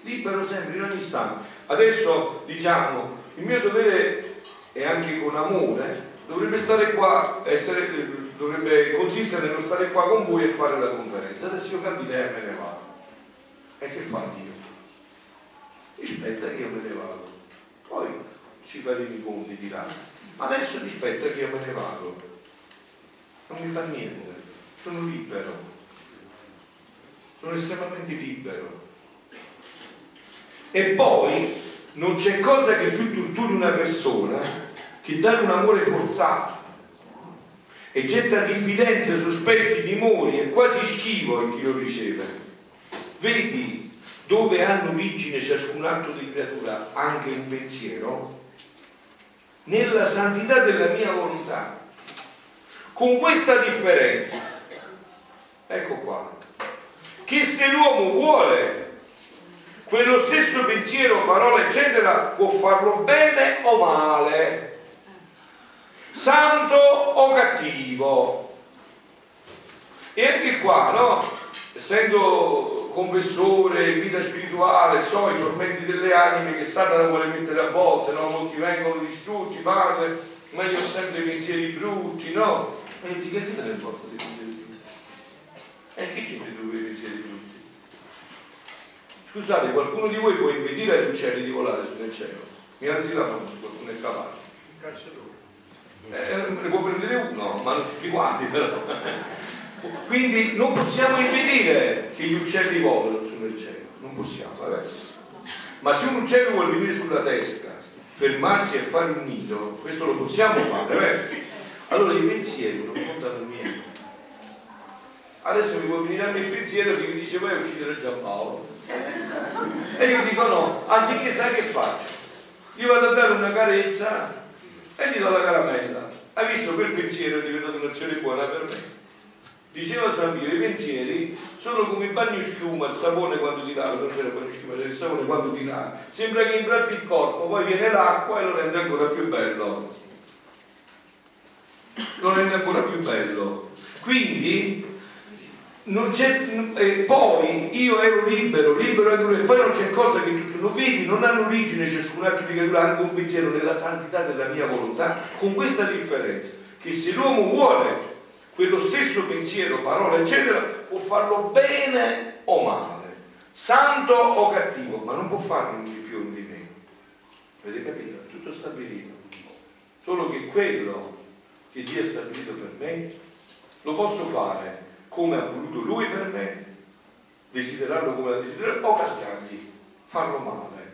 libero sempre in ogni istante. Adesso diciamo, il mio dovere è anche con amore, dovrebbe stare qua, essere, dovrebbe consistere nello stare qua con voi e fare la conferenza. Adesso io cambio idea e me ne vado. E che fa Dio? Rispetta che io me ne vado. Poi ci faremo i conti di là. Adesso rispetta che io me ne vado. Non mi fa niente. Sono libero. Sono estremamente libero. E poi non c'è cosa che più torturi una persona che dare un amore forzato e getta diffidenze, sospetti, timori e quasi schivo in chi lo riceve. Vedi dove hanno origine ciascun atto di creatura, anche un pensiero? Nella santità della mia volontà. Con questa differenza, ecco qua, che se l'uomo vuole quello stesso pensiero, parola, eccetera, può farlo bene o male, santo o cattivo. E anche qua, no? Essendo confessore, vita spirituale, so i tormenti delle anime che Satana vuole mettere a volte, no? Molti vengono distrutti, padre, ma io ho sempre pensieri brutti, no? E di che te ne importa dei pensieri brutti? E che c'è tu i pensieri brutti? Scusate, qualcuno di voi può impedire agli uccelli di volare nel cielo? Mi alzi la mano se qualcuno è capace. Il calciatore. Eh, ne può prendere uno, ma non tutti quanti però. Quindi non possiamo impedire che gli uccelli volano su nel cielo, non possiamo, vabbè. Ma se un uccello vuole venire sulla testa, fermarsi e fare un nido, questo lo possiamo fare, vabbè. Allora i pensieri non contano niente. Adesso mi può venire a me il pensiero che mi dice vai a uccidere Giampaolo e io dico no, anziché sai che faccio? Io vado a dare una carezza e gli do la caramella. Hai visto quel pensiero è diventato un'azione buona per me? Diceva San Pio, i pensieri sono come il bagno schiuma, il sapone quando ti lava, non c'era il bagno schiuma, c'era il sapone quando ti lava. Sembra che impratti il corpo, poi viene l'acqua e lo rende ancora più bello. Lo rende ancora più bello. Quindi eh, poi io ero libero, libero anche lui, poi non c'è cosa che tu non vedi, non hanno origine ciascun atto di creatura, anche un pensiero nella santità della mia volontà, con questa differenza, che se l'uomo vuole quello stesso pensiero, parola, eccetera, può farlo bene o male, santo o cattivo, ma non può farlo di più o di meno. Avete capito? Tutto stabilito. Solo che quello che Dio ha stabilito per me lo posso fare come ha voluto lui per me, desiderarlo come l'ha desiderato, o cascargli, farlo male.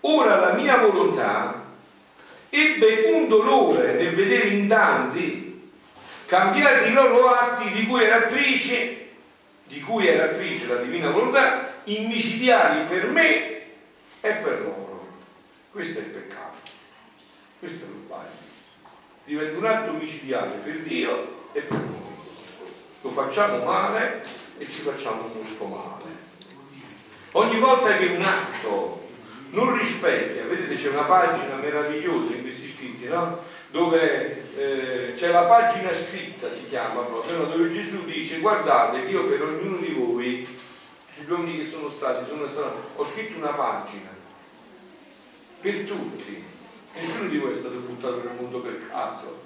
Ora la mia volontà ebbe un dolore nel vedere in tanti cambiati i loro atti di cui era attrice, di cui era attrice la divina volontà, immicidiali per me e per loro. Questo è il peccato, questo è lo sbaglio. Diventa un atto micidiale per Dio e per noi lo facciamo male e ci facciamo molto male. Ogni volta che un atto non rispecchia, vedete c'è una pagina meravigliosa in questi scritti, no? Dove eh, c'è la pagina scritta, si chiama proprio, dove Gesù dice guardate che io per ognuno di voi, gli uomini che sono stati, sono stati, ho scritto una pagina per tutti, nessuno di voi è stato buttato nel mondo per caso,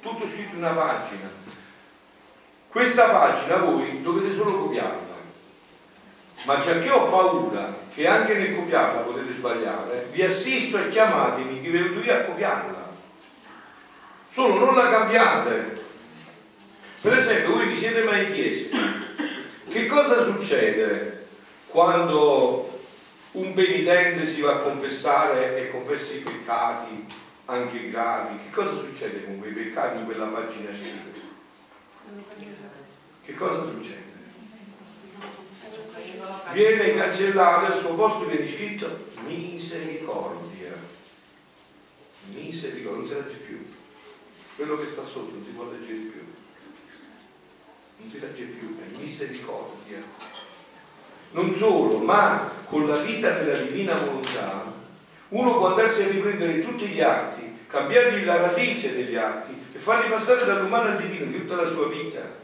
tutto scritto in una pagina. Questa pagina voi dovete solo copiarla, ma già che ho paura che anche nel copiarla potete sbagliare, vi assisto e chiamatemi che vi io a copiarla. Solo non la cambiate. Per esempio, voi vi siete mai chiesti che cosa succede quando un penitente si va a confessare e confessa i peccati, anche gravi? Che cosa succede con quei peccati in quella pagina scritta? che cosa succede? Viene cancellato al suo posto viene scritto misericordia. Misericordia, non si legge più. Quello che sta sotto non si può leggere più. Non si legge più, è misericordia. Non solo, ma con la vita nella divina volontà, uno può andarsi a riprendere tutti gli atti, cambiargli la radice degli atti e farli passare dall'umano al divino di tutta la sua vita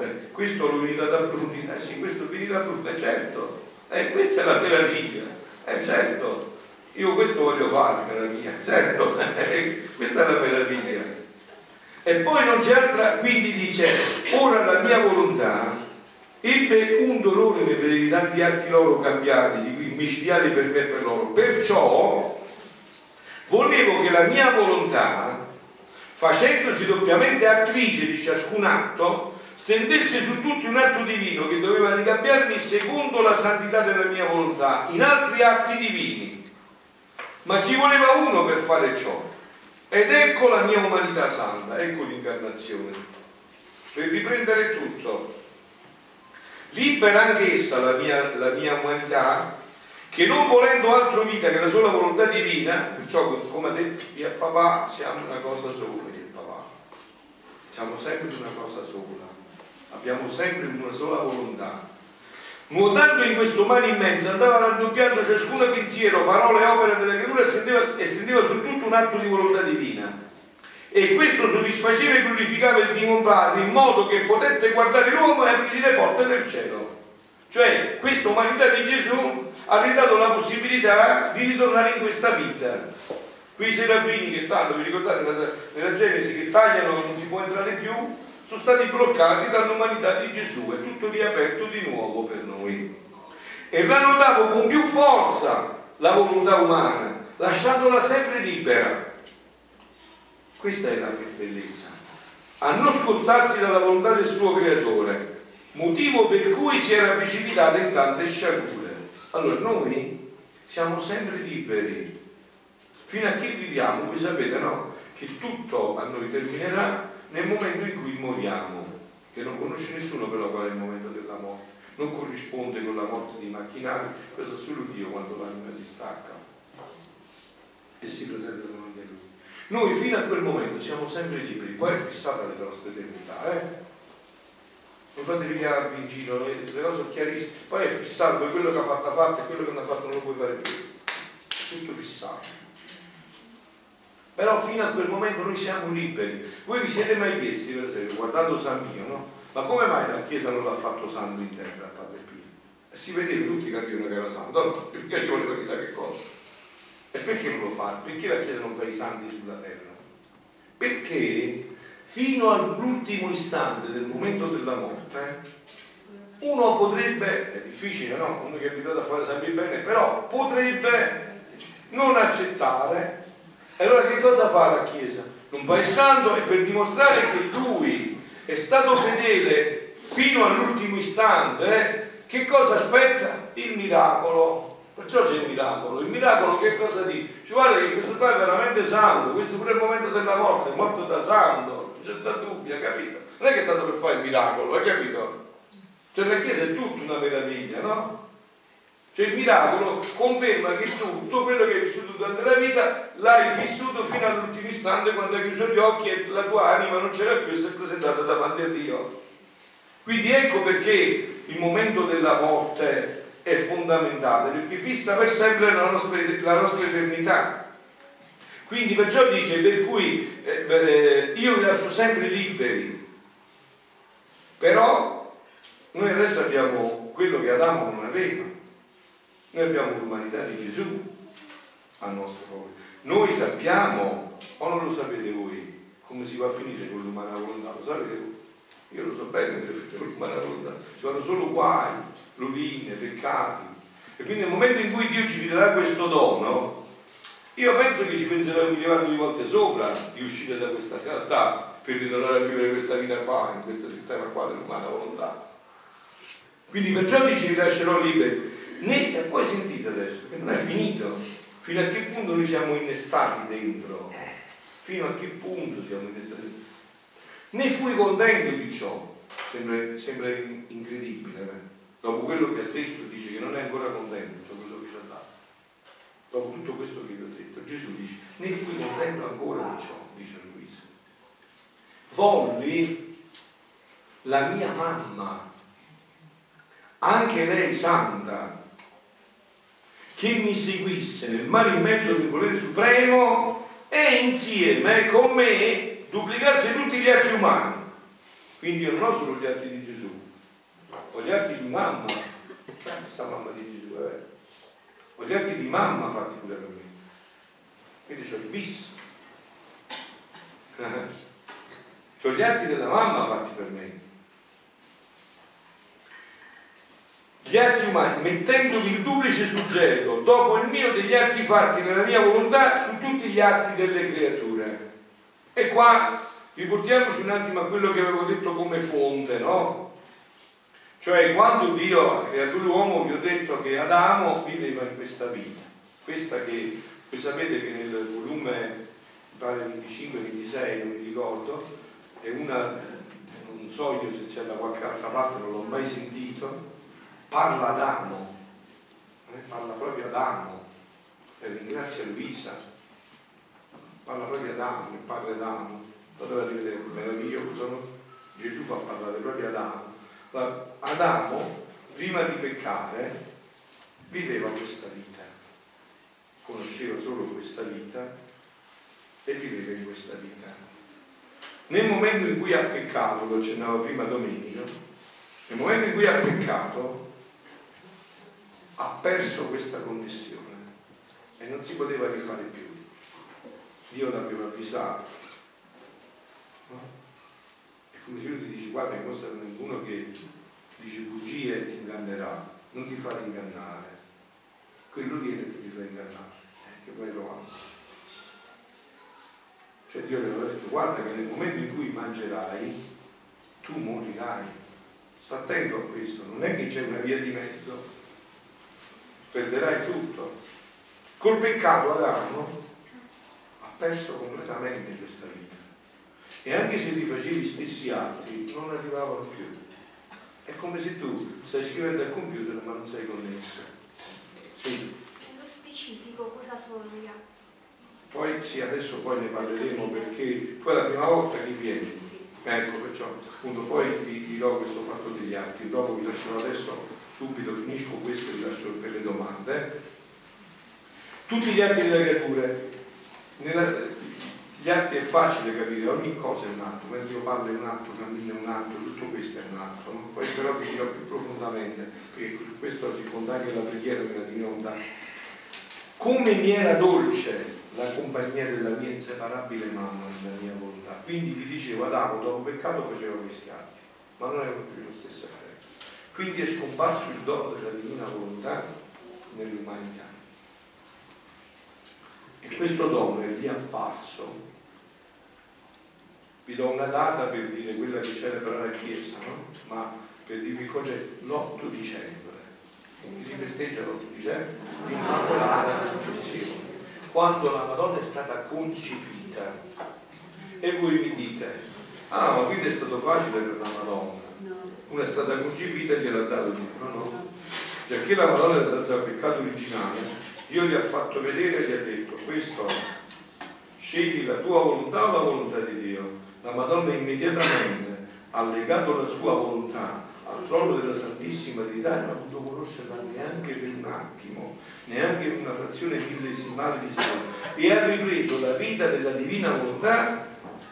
Beh, questo l'ho venito ad approfondire, eh sì, questo l'ho venito ad approfondire, certo, eh, questa è la meraviglia, eh certo, io questo voglio fare, meraviglia, certo, eh, <laughs> questa è la meraviglia. E poi non c'è altra, quindi dice, ora la mia volontà ebbe un dolore nei fedeli tanti atti loro cambiati, di cui micidiali per me e per loro. Perciò volevo che la mia volontà, facendosi doppiamente attrice di ciascun atto, stendesse su tutti un atto divino che doveva ricambiarmi secondo la santità della mia volontà, in altri atti divini. Ma ci voleva uno per fare ciò. Ed ecco la mia umanità santa, ecco l'incarnazione. Per riprendere tutto, libera anch'essa la mia, la mia umanità, che non volendo altro vita che la sola volontà divina, perciò come ha detto e papà siamo una cosa sola, e papà, siamo sempre una cosa sola, abbiamo sempre una sola volontà. Nuotando in questo mare immenso andava raddoppiando ciascuno pensiero, parole e opere della creatura e stendeva, su tutto un atto di volontà divina e questo soddisfaceva e glorificava il Dio Padre in modo che potette guardare l'uomo e aprire le porte del cielo. Cioè, questa umanità di Gesù ha ridato la possibilità di ritornare in questa vita. Quei serafini che stanno, vi ricordate nella Genesi, che tagliano, non si può entrare più, sono stati bloccati dall'umanità di Gesù, è tutto riaperto di nuovo per noi. E rannotavo con più forza la volontà umana, lasciandola sempre libera questa è la bellezza. A non scordarsi dalla volontà del suo creatore, motivo per cui si era precipitata in tante sciagure. Allora noi siamo sempre liberi. Fino a che viviamo, voi sapete no? Che tutto a noi terminerà nel momento in cui moriamo, che non conosce nessuno però qual è il momento della morte. Non corrisponde con la morte dei macchinari, questo solo Dio quando l'anima si stacca e si presenta davanti a Lui. Noi fino a quel momento siamo sempre liberi, poi è fissata la nostra eternità, eh? Non fatevi chiarvi in giro, le cose sono chiarissime, poi è fissato, quello che ha fatto ha fatto e quello che non ha fatto non lo puoi fare più. Tutto fissato. Però fino a quel momento noi siamo liberi. Voi vi siete mai chiesti, per esempio, guardando San Pio, no? Ma come mai la Chiesa non l'ha fatto santo in terra Padre Pio? E si vedeva, tutti capivano che era santo, no? Perché ci voleva chissà che cosa. E perché non lo fa? Perché la Chiesa non fa i santi sulla terra? Perché fino all'ultimo istante del momento della morte uno potrebbe, è difficile no? Uno che è abituato a fare sempre bene, però potrebbe non accettare. E allora che cosa fa la Chiesa? Non fa il santo e per dimostrare che lui è stato fedele fino all'ultimo istante, eh, che cosa aspetta? Il miracolo Perciò c'è il miracolo. Il miracolo che cosa dice? Ci guarda che questo qua è veramente santo, questo pure il momento della morte, è morto da santo, non c'è sta dubbio, capito? Non è che è tanto per fare il miracolo, hai capito? Cioè la Chiesa è tutta una meraviglia, no? Cioè il miracolo conferma che tu, tutto quello che hai vissuto durante la vita l'hai vissuto fino all'ultimo istante quando hai chiuso gli occhi e la tua anima non c'era più e si è presentata davanti a Dio. Quindi ecco perché il momento della morte è fondamentale perché fissa per sempre la nostra, la nostra eternità. Quindi perciò dice per cui eh, eh, io vi lascio sempre liberi, però noi adesso abbiamo quello che Adamo non aveva, noi abbiamo l'umanità di Gesù al nostro favore. Noi sappiamo, o non lo sapete voi, come si va a finire con l'umana volontà, lo sapete voi? Io lo so bene che l'umana volontà, ci vanno solo guai, rovine, peccati. E quindi nel momento in cui Dio ci darà questo dono, io penso che ci penserà un miliardo di volte sopra di uscire da questa realtà per ritornare a vivere questa vita qua, in questo sistema qua dell'umana volontà. Quindi perciò dice vi lascerò liberi. Ne, e poi sentite adesso, che non è finito. Fino a che punto noi siamo innestati dentro? Fino a che punto siamo innestati dentro? Ne fui contento di ciò. Sembra, sembra incredibile. Eh? Dopo quello che ha detto dice che non è ancora contento di quello che ci ha dato. Dopo tutto questo che vi ho detto, Gesù dice, ne fui contento ancora di ciò, dice Luisa. Volli la mia mamma, anche lei santa, che mi seguisse nel mare mezzo del volere supremo e insieme con me duplicasse tutti gli atti umani. Quindi io non ho solo gli atti di Gesù, ho gli atti di mamma, la stessa mamma di Gesù, eh? ho gli atti di mamma fatti pure per me. Quindi c'ho il bis. <laughs> ho gli atti della mamma fatti per me. Gli atti umani, mettendovi il duplice suggello, dopo il mio degli atti fatti nella mia volontà, su tutti gli atti delle creature. E qua riportiamoci un attimo a quello che avevo detto come fonte, no? Cioè quando Dio ha creato l'uomo vi ho detto che Adamo viveva in questa vita, questa che voi sapete che nel volume pare 25-26, non mi ricordo, è una, non so io se c'è da qualche altra parte, non l'ho mai sentito, parla Adamo, eh, parla proprio Adamo, e ringrazia Luisa, parla proprio Adamo, il padre Adamo, fatela rivedere, meraviglioso, Gesù fa parlare proprio Adamo. Adamo, prima di peccare, viveva questa vita, conosceva solo questa vita e viveva in questa vita. Nel momento in cui ha peccato, lo accennavo prima Domenico, nel momento in cui ha peccato, ha perso questa connessione e non si poteva rifare più. Dio l'aveva avvisato come se lui ti dice guarda che questo è uno che dice bugie e ti ingannerà, non ti fare ingannare. Quello viene e ti fa ingannare, eh, che poi trovare. Cioè Dio le aveva detto guarda che nel momento in cui mangerai tu morirai. Sta attento a questo, non è che c'è una via di mezzo, perderai tutto. Col peccato Adamo ha perso completamente questa vita e anche se ti facevi gli stessi atti non arrivavano più. È come se tu stai scrivendo al computer ma non sei connesso. Sì. Nello specifico cosa sono gli atti? Poi sì, adesso poi ne parleremo perché tu è la prima volta che vieni. Ecco, perciò appunto poi vi dirò questo fatto degli atti, dopo vi lascerò adesso subito, finisco questo e vi lascio per le domande. Tutti gli atti delle creature, nella, gli atti è facile capire, ogni cosa è un atto, mentre io parlo è un atto, cammino è un atto, tutto questo è un atto, no? poi però vi dirò più profondamente, perché su questo si fonda anche la preghiera della Divina Come mi era dolce la compagnia della mia inseparabile mamma nella mia volontà. Quindi vi dicevo, Adamo dopo peccato faceva questi atti, ma non erano più lo stesso effetto. Quindi è scomparso il dono della divina volontà nell'umanità. E questo dono è riapparso vi do una data per dire quella che celebra la Chiesa, no? ma per dirvi cos'è l'8 dicembre. Quindi si festeggia l'8 dicembre l'Immacolata Concezione, quando la Madonna è stata concepita. E voi mi dite, ah ma quindi è stato facile per la Madonna. Una è stata concepita e gliel'ha dato Dio. No, no. Giacché la Madonna era senza peccato originale, Dio gli ha fatto vedere e gli ha detto, questo scegli la tua volontà o la volontà di Dio la Madonna immediatamente ha legato la sua volontà al trono della Santissima Trinità e non ha potuto conoscerla neanche per un attimo, neanche per una frazione millesimale di secondo e ha ripreso la vita della divina volontà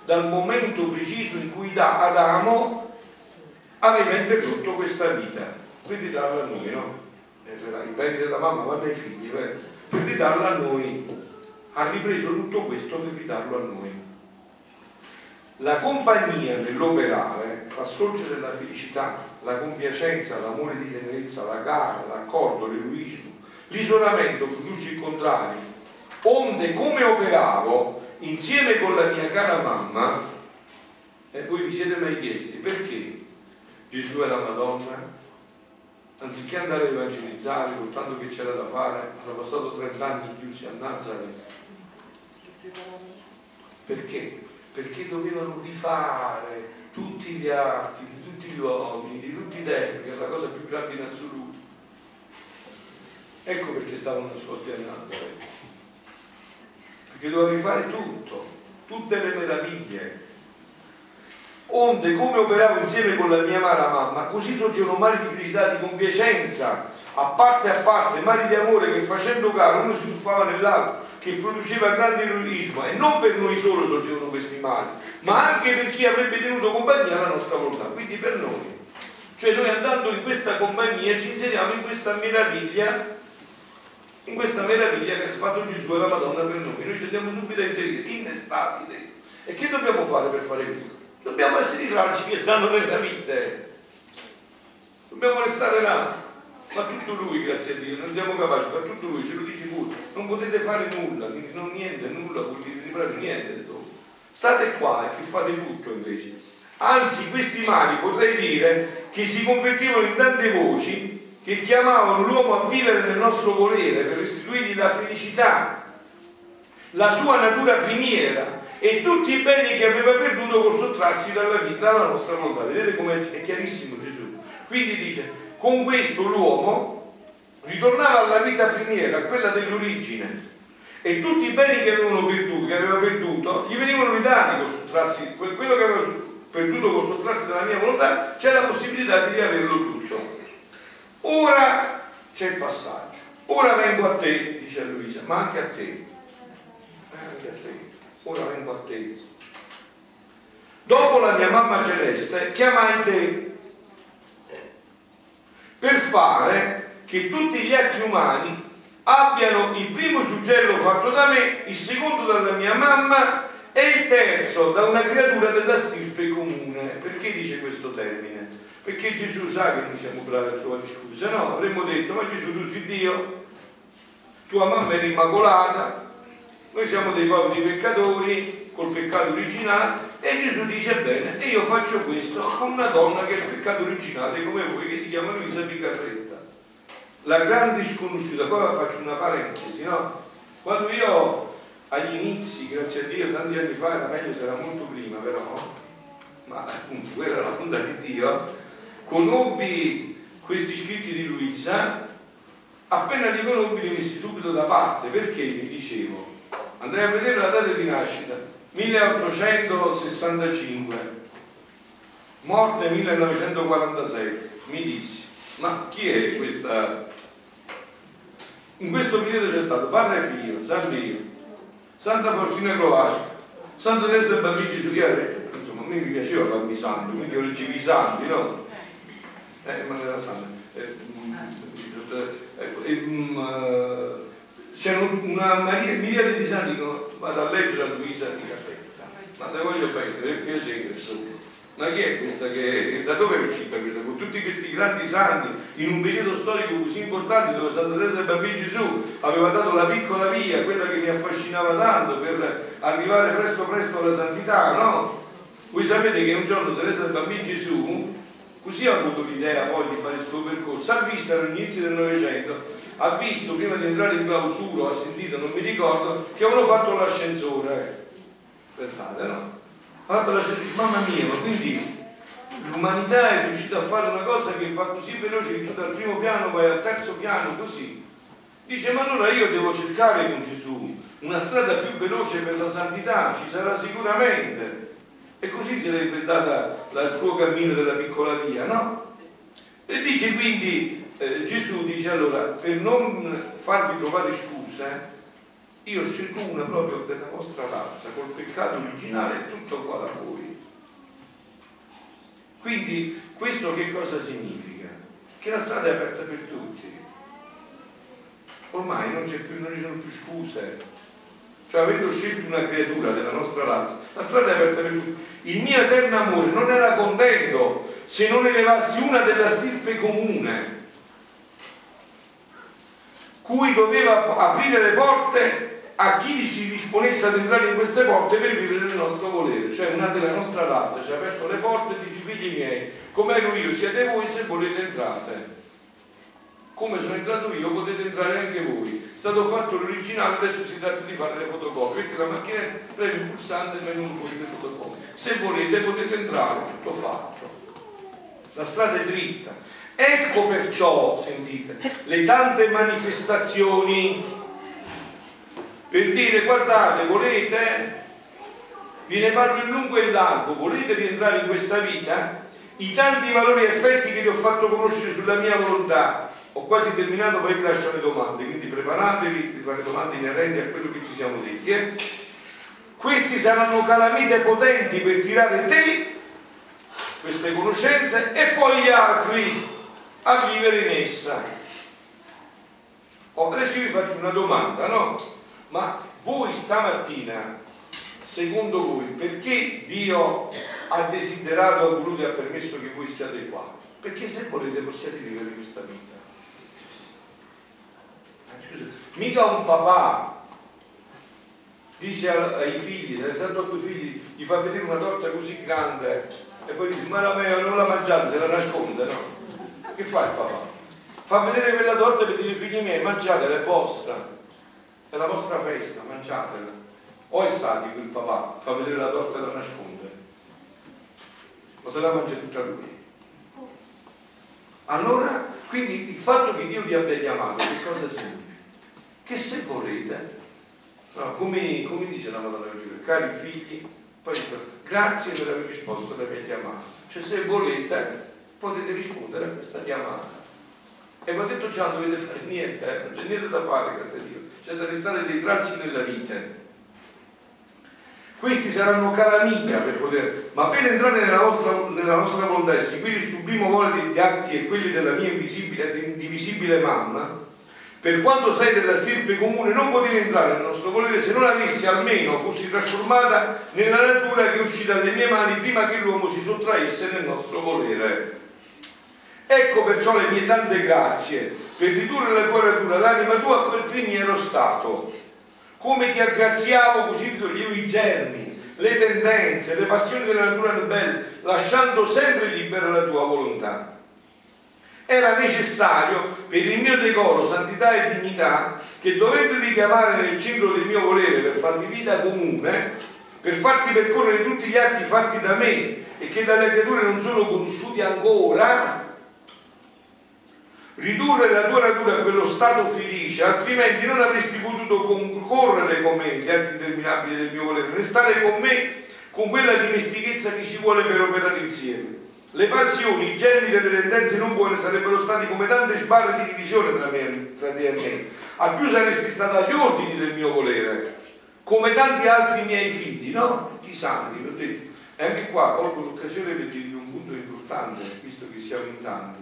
dal momento preciso in cui da Adamo aveva interrotto questa vita per ridarla a noi, no? I beni della mamma vanno ai figli, per ridarla a noi. Ha ripreso tutto questo per ridarlo a noi. La compagnia nell'operare fa sorgere la felicità, la compiacenza, l'amore di tenerezza, la gara, l'accordo, l'eroismo. L'isolamento produce il contrario. Onde come operavo insieme con la mia cara mamma, e voi vi siete mai chiesti perché Gesù e la Madonna, anziché andare a evangelizzare con tanto che c'era da fare, hanno passato 30 anni chiusi a Nazareth? Perché? perché dovevano rifare tutti gli atti di tutti gli uomini, di tutti i tempi, che è la cosa più grande in assoluto. Ecco perché stavano nascosti a Nazareth. Perché doveva rifare tutto, tutte le meraviglie. Onde, come operavo insieme con la mia amara mamma, così sorgevano mari di felicità, di compiacenza, a parte a parte, mari di amore che facendo gara uno si tuffava nell'altro che produceva grande eroismo e non per noi solo sorgevano questi mali, ma anche per chi avrebbe tenuto compagnia alla nostra volontà, quindi per noi. Cioè noi andando in questa compagnia ci inseriamo in questa meraviglia, in questa meraviglia che ha fatto Gesù e la Madonna per noi. Noi ci andiamo subito a inserire, innestati. E che dobbiamo fare per fare questo? Dobbiamo essere i tralci che stanno nella vita. Dobbiamo restare là. fa tutto lui, grazie a Dio, non siamo capaci, fa tutto lui, ce lo dici pure, non potete fare nulla, quindi non niente, nulla, vuol dire niente, insomma. State qua e che fate tutto invece. Anzi, questi mali potrei dire che si convertivano in tante voci che chiamavano l'uomo a vivere nel nostro volere per restituirgli la felicità, la sua natura primiera e tutti i beni che aveva perduto col sottrarsi dalla, dalla nostra volontà. Vedete come è chiarissimo Gesù. Quindi dice, con questo l'uomo ritornava alla vita primiera, quella dell'origine, e tutti i beni che perduto, che aveva perduto, gli venivano ridati con sottrarsi, quello che aveva perduto con sottrarsi dalla mia volontà, c'è la possibilità di riaverlo tutto. Ora c'è il passaggio. Ora vengo a te, dice Luisa, ma anche a te. Anche a te. Ora vengo a te. Dopo la mia mamma celeste, chiamai te per fare che tutti gli atti umani abbiano il primo suggello fatto da me, il secondo dalla mia mamma e il terzo da una creatura della stirpe comune. Perché dice questo termine? Perché Gesù sa che noi siamo bravi a trovare scuse, no? Avremmo detto, ma Gesù tu sei Dio, tua mamma è immacolata, noi siamo dei poveri peccatori col peccato originale e Gesù dice bene, e io faccio questo con una donna che è il peccato originale come voi che si chiama Luisa Picarretta la grande sconosciuta, qua faccio una parentesi, no? Quando io agli inizi, grazie a Dio, tanti anni fa, era meglio se era molto prima però, ma appunto quella era la volontà di Dio, conobbi questi scritti di Luisa, appena li conobbi li messi subito da parte, perché? Mi dicevo, andrei a vedere la data di nascita, 1865, morte 1947, mi dissi, ma chi è questa? In questo periodo c'è stato Padre Pio, San Pio, Santa Faustina Croacia, Santa Teresa Bambini su Chiaretta, insomma a me mi piaceva farmi santi, quindi io leggevo i santi, no? Eh, ma era santa. Eh, eh, eh, c'erano una miriade di santi che vado a leggere a Luisa di Cappetta, ma te voglio bene, per piacere. Ma chi è questa che da dove è uscita questa? Con tutti questi grandi santi in un periodo storico così importante dove Santa Teresa del Bambino Gesù aveva dato la piccola via, quella che mi affascinava tanto per arrivare presto presto alla santità, no? Voi sapete che un giorno Teresa del Bambino Gesù, così ha avuto l'idea poi di fare il suo percorso, ha visto all'inizio del Novecento, ha visto prima di entrare in clausura, ha sentito, non mi ricordo, che avevano fatto l'ascensore. Pensate, no? fatto la mamma mia, ma quindi l'umanità è riuscita a fare una cosa che fa così veloce che tu dal primo piano vai al terzo piano così. Dice, ma allora io devo cercare con Gesù una strada più veloce per la santità, ci sarà sicuramente. E così si era inventata il suo cammino della piccola via, no? E dice quindi, eh, Gesù dice allora, per non farvi trovare scuse, io scelgo una proprio della vostra razza, col peccato originale tutto uguale a voi. Quindi questo che cosa significa? Che la strada è aperta per tutti. Ormai non, più, non ci sono più scuse. Cioè avendo scelto una creatura della nostra razza, la strada è aperta per tutti. Il mio eterno amore non era contento se non elevassi una della stirpe comune, cui doveva aprire le porte a chi si disponesse ad entrare in queste porte per vivere il nostro volere, cioè una della nostra razza ci ha aperto le porte e dice figli miei, come ero io, siete voi se volete entrate. Come sono entrato io potete entrare anche voi. È stato fatto l'originale, adesso si tratta di fare le fotocopie. Perché la macchina preme il pulsante e vengono fuori le fotocopie. Se volete potete entrare, tutto fatto. La strada è dritta. Ecco perciò, sentite, le tante manifestazioni per dire guardate, volete, vi ne parlo in lungo e in largo, volete rientrare in questa vita? I tanti valori e effetti che vi ho fatto conoscere sulla mia volontà, ho quasi terminato, poi vi lascio le domande, quindi preparatevi per fare domande inerenti a quello che ci siamo detti. Eh? Questi saranno calamite potenti per tirare te, queste conoscenze, e poi gli altri a vivere in essa. Oh, adesso vi faccio una domanda, no? Ma voi stamattina, secondo voi, perché Dio ha desiderato, ha voluto e ha permesso che voi siate qua? Perché se volete possiate vivere questa vita. Scusa, mica un papà dice ai figli, dai 68 figli, gli fa vedere una torta così grande e poi dice ma la mia non la mangiate, se la nasconde, no? Che fa il papà? Fa vedere quella torta per dire figli miei, mangiatela, è vostra, è la vostra festa, mangiatela. O è sadico il papà, fa vedere la torta e la nasconde, ma se la mangia tutta lui. Allora, quindi il fatto che Dio vi abbia chiamato, che cosa significa? Che se volete, no, come, come, dice la Madonna Giulia, cari figli, poi grazie per aver risposto alla mia chiamata. Cioè se volete potete rispondere a questa chiamata. E ho detto già non dovete fare niente, eh? non c'è niente da fare, grazie a Dio. C'è da restare dei tracci nella vita. Questi saranno calamita per poter, ma per entrare nella nostra, nella nostra volontà e seguire il sublimo volere degli atti e quelli della mia invisibile ed indivisibile mamma, per quanto sei della stirpe comune, non potevi entrare nel nostro volere se non avessi almeno fossi trasformata nella natura che è uscita dalle mie mani prima che l'uomo si sottraesse nel nostro volere. Ecco perciò le mie tante grazie per ridurre la tua natura, l'anima tua a quel primiero stato come ti aggraziavo così toglievo i germi, le tendenze, le passioni della natura belle, lasciando sempre libera la tua volontà. Era necessario per il mio decoro, santità e dignità che dovendo richiamare nel centro del mio volere per farvi vita comune, per farti percorrere tutti gli atti fatti da me e che dalle creature non sono conosciuti ancora, ridurre la tua natura a quello stato felice, altrimenti non avresti potuto concorrere con me gli atti interminabili del mio volere, restare con me con quella dimestichezza che ci vuole per operare insieme. Le passioni, i germi delle tendenze non buone sarebbero stati come tante sbarre di divisione tra, me, tra te e me. Al più saresti stata agli ordini del mio volere, come tanti altri miei figli, no? I santi, l'ho detto. E anche qua colgo l'occasione per dirvi un punto importante, visto che siamo in tanti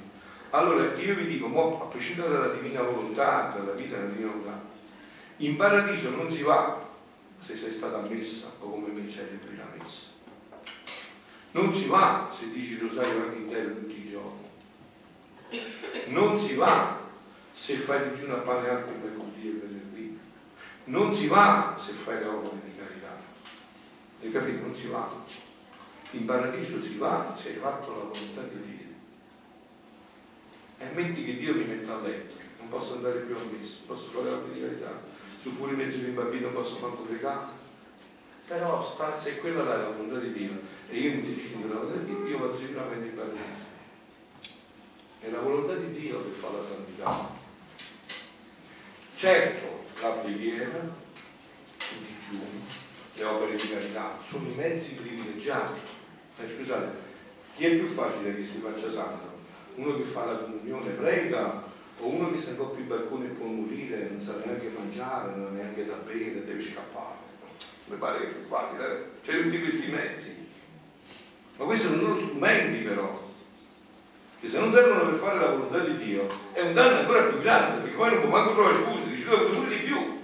allora io vi dico, mo, a prescindere dalla divina volontà, dalla vita della divina volontà, in paradiso non si va se sei stata ammessa o come me celebri la messa. Non si va se dici rosario anche intero tutti i giorni. Non si va se fai digiuno a pane alto mercoledì e venerdì. Non si va se fai le opere di carità. Hai capito? Non si va. In paradiso si va se hai fatto la volontà di Dio e metti che Dio mi metta a letto, non posso andare più a messa, non posso fare la carità, su pure mezzo di bambino posso manco pregare. Però sta, se quella è la volontà di Dio e io mi decido la volontà di Dio, io vado sicuramente in paradiso. È la volontà di Dio che fa la santità. Certo, la preghiera, i digiuni, le opere di carità sono i mezzi privilegiati. Ma scusate, chi è più facile che si faccia santo? Uno che fa la comunione prega o uno che sta in coppia in balcone può morire, non sa neanche mangiare, non ha neanche da bere, deve scappare. Mi pare che è più facile, eh? c'è tutti questi mezzi. Ma questi sono loro strumenti però, che se non servono per fare la volontà di Dio è un danno ancora più grande, perché poi non può manco trovare scuse, dici tu hai pure di più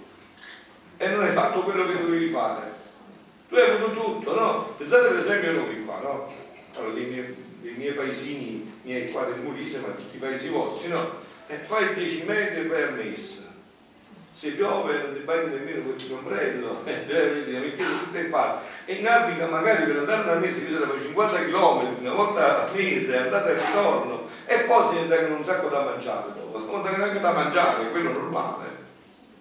e non hai fatto quello che dovevi fare. Tu hai avuto tutto, no? Pensate per esempio a noi qua, no? Allora, dei dei miei paesini miei qua del Molise, ma tutti i paesi vostri, no? E fai 10 metri e vai a messa. Se piove non ti bagni nemmeno con il ombrello, e la mettete tutte in parte. E in Africa magari per andare una messa bisogna fare 50 km, una volta al mese, andate e ritorno, e poi si con un sacco da mangiare non neanche da mangiare, quello normale.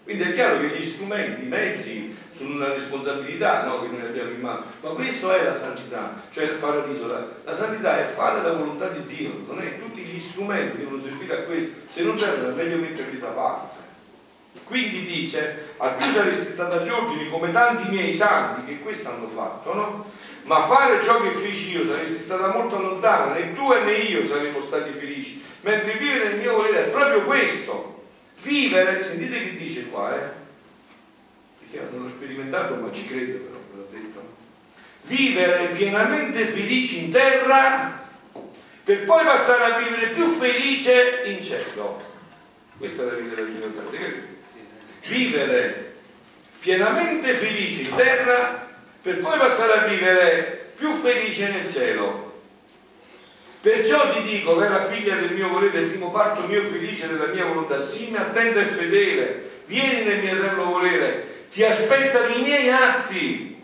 Quindi è chiaro che gli strumenti, i mezzi sono una responsabilità no, che noi abbiamo in mano, ma questo è la santità, cioè il paradiso. La, la santità è fare la volontà di Dio, non è tutti gli strumenti devono servire a questo, se non servono è meglio metterli da parte. Quindi dice, al più saresti stata agli ordini come tanti miei santi che questo hanno fatto, no? Ma fare ciò che feci io saresti stata molto lontana, né tu né io saremmo stati felici, mentre vivere nel mio volere è proprio questo. Vivere, sentite che dice qua, eh? Che non l'ho sperimentato ma ci credo però, ve l'ho detto. Vivere pienamente felici in terra per poi passare a vivere più felice in cielo. Questa è la vita della libertà. Vivere pienamente felice in terra per poi passare a vivere più felice nel cielo. Perciò ti dico, vera figlia del mio volere, il primo parto mio felice della mia volontà, sii attenta e fedele, vieni nel mio eterno volere, ti aspettano i miei atti,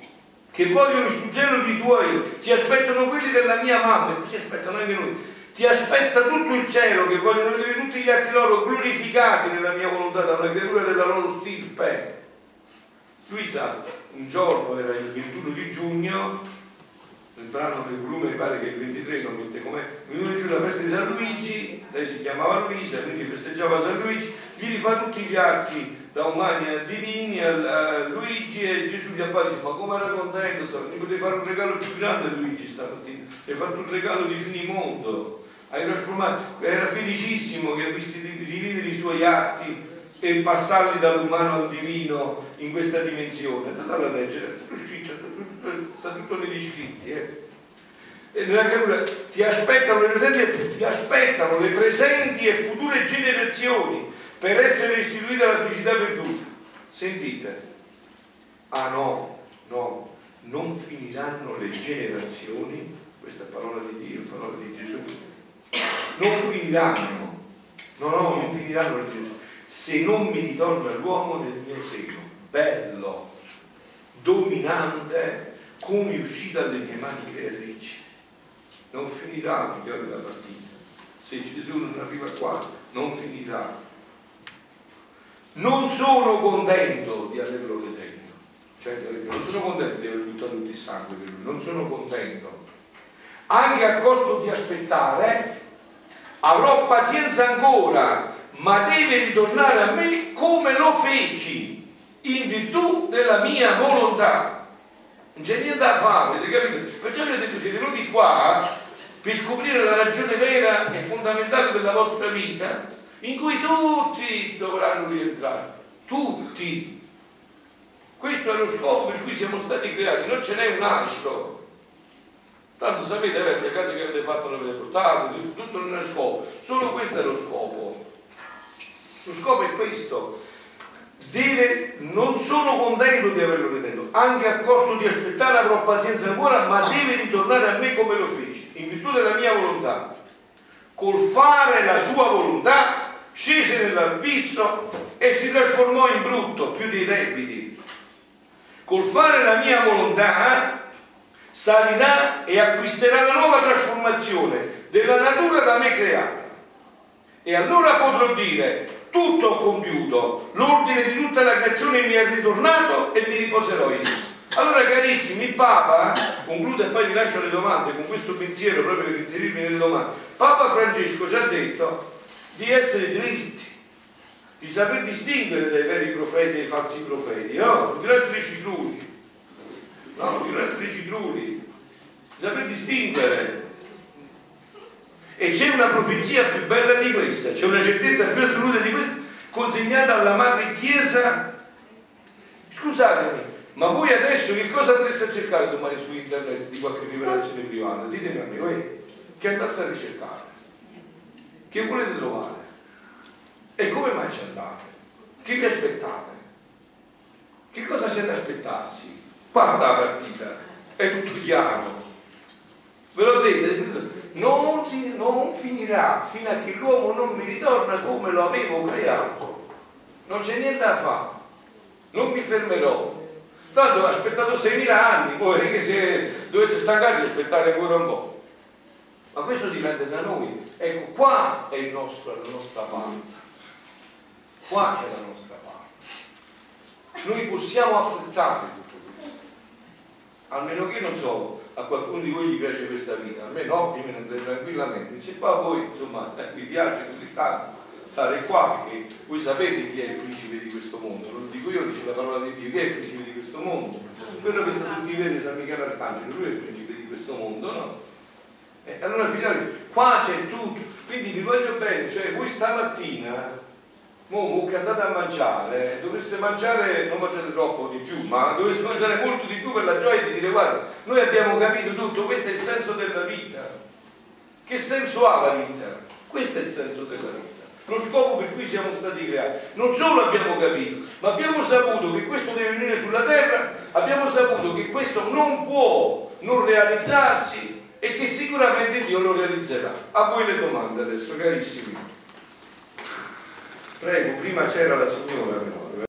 che vogliono il suggello di tuoi, ti aspettano quelli della mia mamma, e così aspettano anche noi, ti aspetta tutto il cielo, che vogliono vedere tutti gli atti loro glorificati nella mia volontà, da una creatura della loro stirpe. Luisa, un giorno, era il 21 di giugno, nel brano del volume mi pare che il 23 non mette com'è venuto giù la festa di San Luigi lei si chiamava Luisa quindi festeggiava San Luigi gli rifà tutti gli arti da umani a divini a, Luigi e Gesù gli appare dice ma come era contento mi potevi fare un regalo più grande a Luigi stamattina gli hai fatto un regalo di finimondo. Hai trasformato era felicissimo che ha visto rivivere i suoi atti e passarli dall'umano al divino in questa dimensione. Andate a leggere tutto scritto sta tutto negli scritti eh. e nella creatura ti aspettano le presenti ti aspettano le presenti e future generazioni per essere restituita la felicità perduta. Sentite. Ah no no non finiranno le generazioni questa è parola di Dio parola di Gesù. Non finiranno. No no non finiranno le generazioni. Se non mi ritorna l'uomo nel mio seno bello dominante come uscì dalle mie mani creatrici. Non finirà, figlioli, la partita. Se Gesù non arriva qua, non finirà. Non sono contento di averlo vedendo. Cioè, non sono contento di aver buttato il sangue per lui, non sono contento. Anche a costo di aspettare, avrò pazienza ancora, ma deve ritornare a me come lo feci, in virtù della mia volontà non c'è niente da fare, avete capito? Perciò siete venuti qua per scoprire la ragione vera e fondamentale della vostra vita, in cui tutti dovranno rientrare, tutti. Questo è lo scopo per cui siamo stati creati, non ce n'è un altro. Tanto sapete, avete le case che avete fatto, le avete portate, tutto non è scopo, solo questo è lo scopo. Lo scopo è questo, deve, non sono contento di averlo veduto, anche a costo di aspettare avrò pazienza ancora, ma deve ritornare a me come lo feci, in virtù della mia volontà. Col fare la sua volontà, scese nell'abisso e si trasformò in brutto, più dei debiti. Col fare la mia volontà, salirà e acquisterà la nuova trasformazione della natura da me creata. E allora potrò dire, tutto ho compiuto, l'ordine di tutta la creazione mi è ritornato e mi riposerò in. Allora carissimi, il Papa, conclude e poi vi lascio le domande con questo pensiero proprio per inserirmi nelle domande, Papa Francesco ci ha detto di essere dritti, di saper distinguere dai veri profeti e dai falsi profeti, no? Di non essere cicluri, no? Di non essere cicluri, di saper distinguere e c'è una profezia più bella di questa, c'è una certezza più assoluta di questa, consegnata alla madre chiesa. Scusatemi, ma voi adesso che cosa andreste a cercare domani su internet di qualche rivelazione privata? Ditemi a me, voi, che andate a ricercare? Che volete trovare? E come mai ci andate? Che vi aspettate? Che cosa c'è da aspettarsi? Parte la partita, è tutto chiaro. Ve l'ho detto, non, si, non finirà fino a che l'uomo non mi ritorna come lo avevo creato. Non c'è niente da fare, non mi fermerò. Tanto ho aspettato 6.000 anni, poi che se dovesse stancare di aspettare ancora un po'. Ma questo dipende da noi. Ecco, qua è nostro, la nostra parte. Qua c'è la nostra parte. Noi possiamo affrontare tutto questo. Almeno che non so, a qualcuno di voi gli piace questa vita, a me no, io me ne andrei tranquillamente, se poi a voi insomma eh, vi piace così tanto stare qua perché voi sapete chi è il principe di questo mondo, non lo dico io, dice la parola di Dio, chi è il principe di questo mondo? Quello che sta tutti vede San Michele Arcangelo, lui è il principe di questo mondo, no? E allora figlioli, qua c'è tutto, quindi vi voglio bene, cioè voi stamattina Mo, che andate a mangiare, dovreste mangiare, non mangiate troppo di più, ma dovreste mangiare molto di più per la gioia di dire guarda, noi abbiamo capito tutto, questo è il senso della vita. Che senso ha la vita? Questo è il senso della vita. Lo scopo per cui siamo stati creati. Non solo abbiamo capito, ma abbiamo saputo che questo deve venire sulla terra, abbiamo saputo che questo non può non realizzarsi e che sicuramente Dio lo realizzerà. A voi le domande adesso, carissimi. Prego, prima c'era la signora però.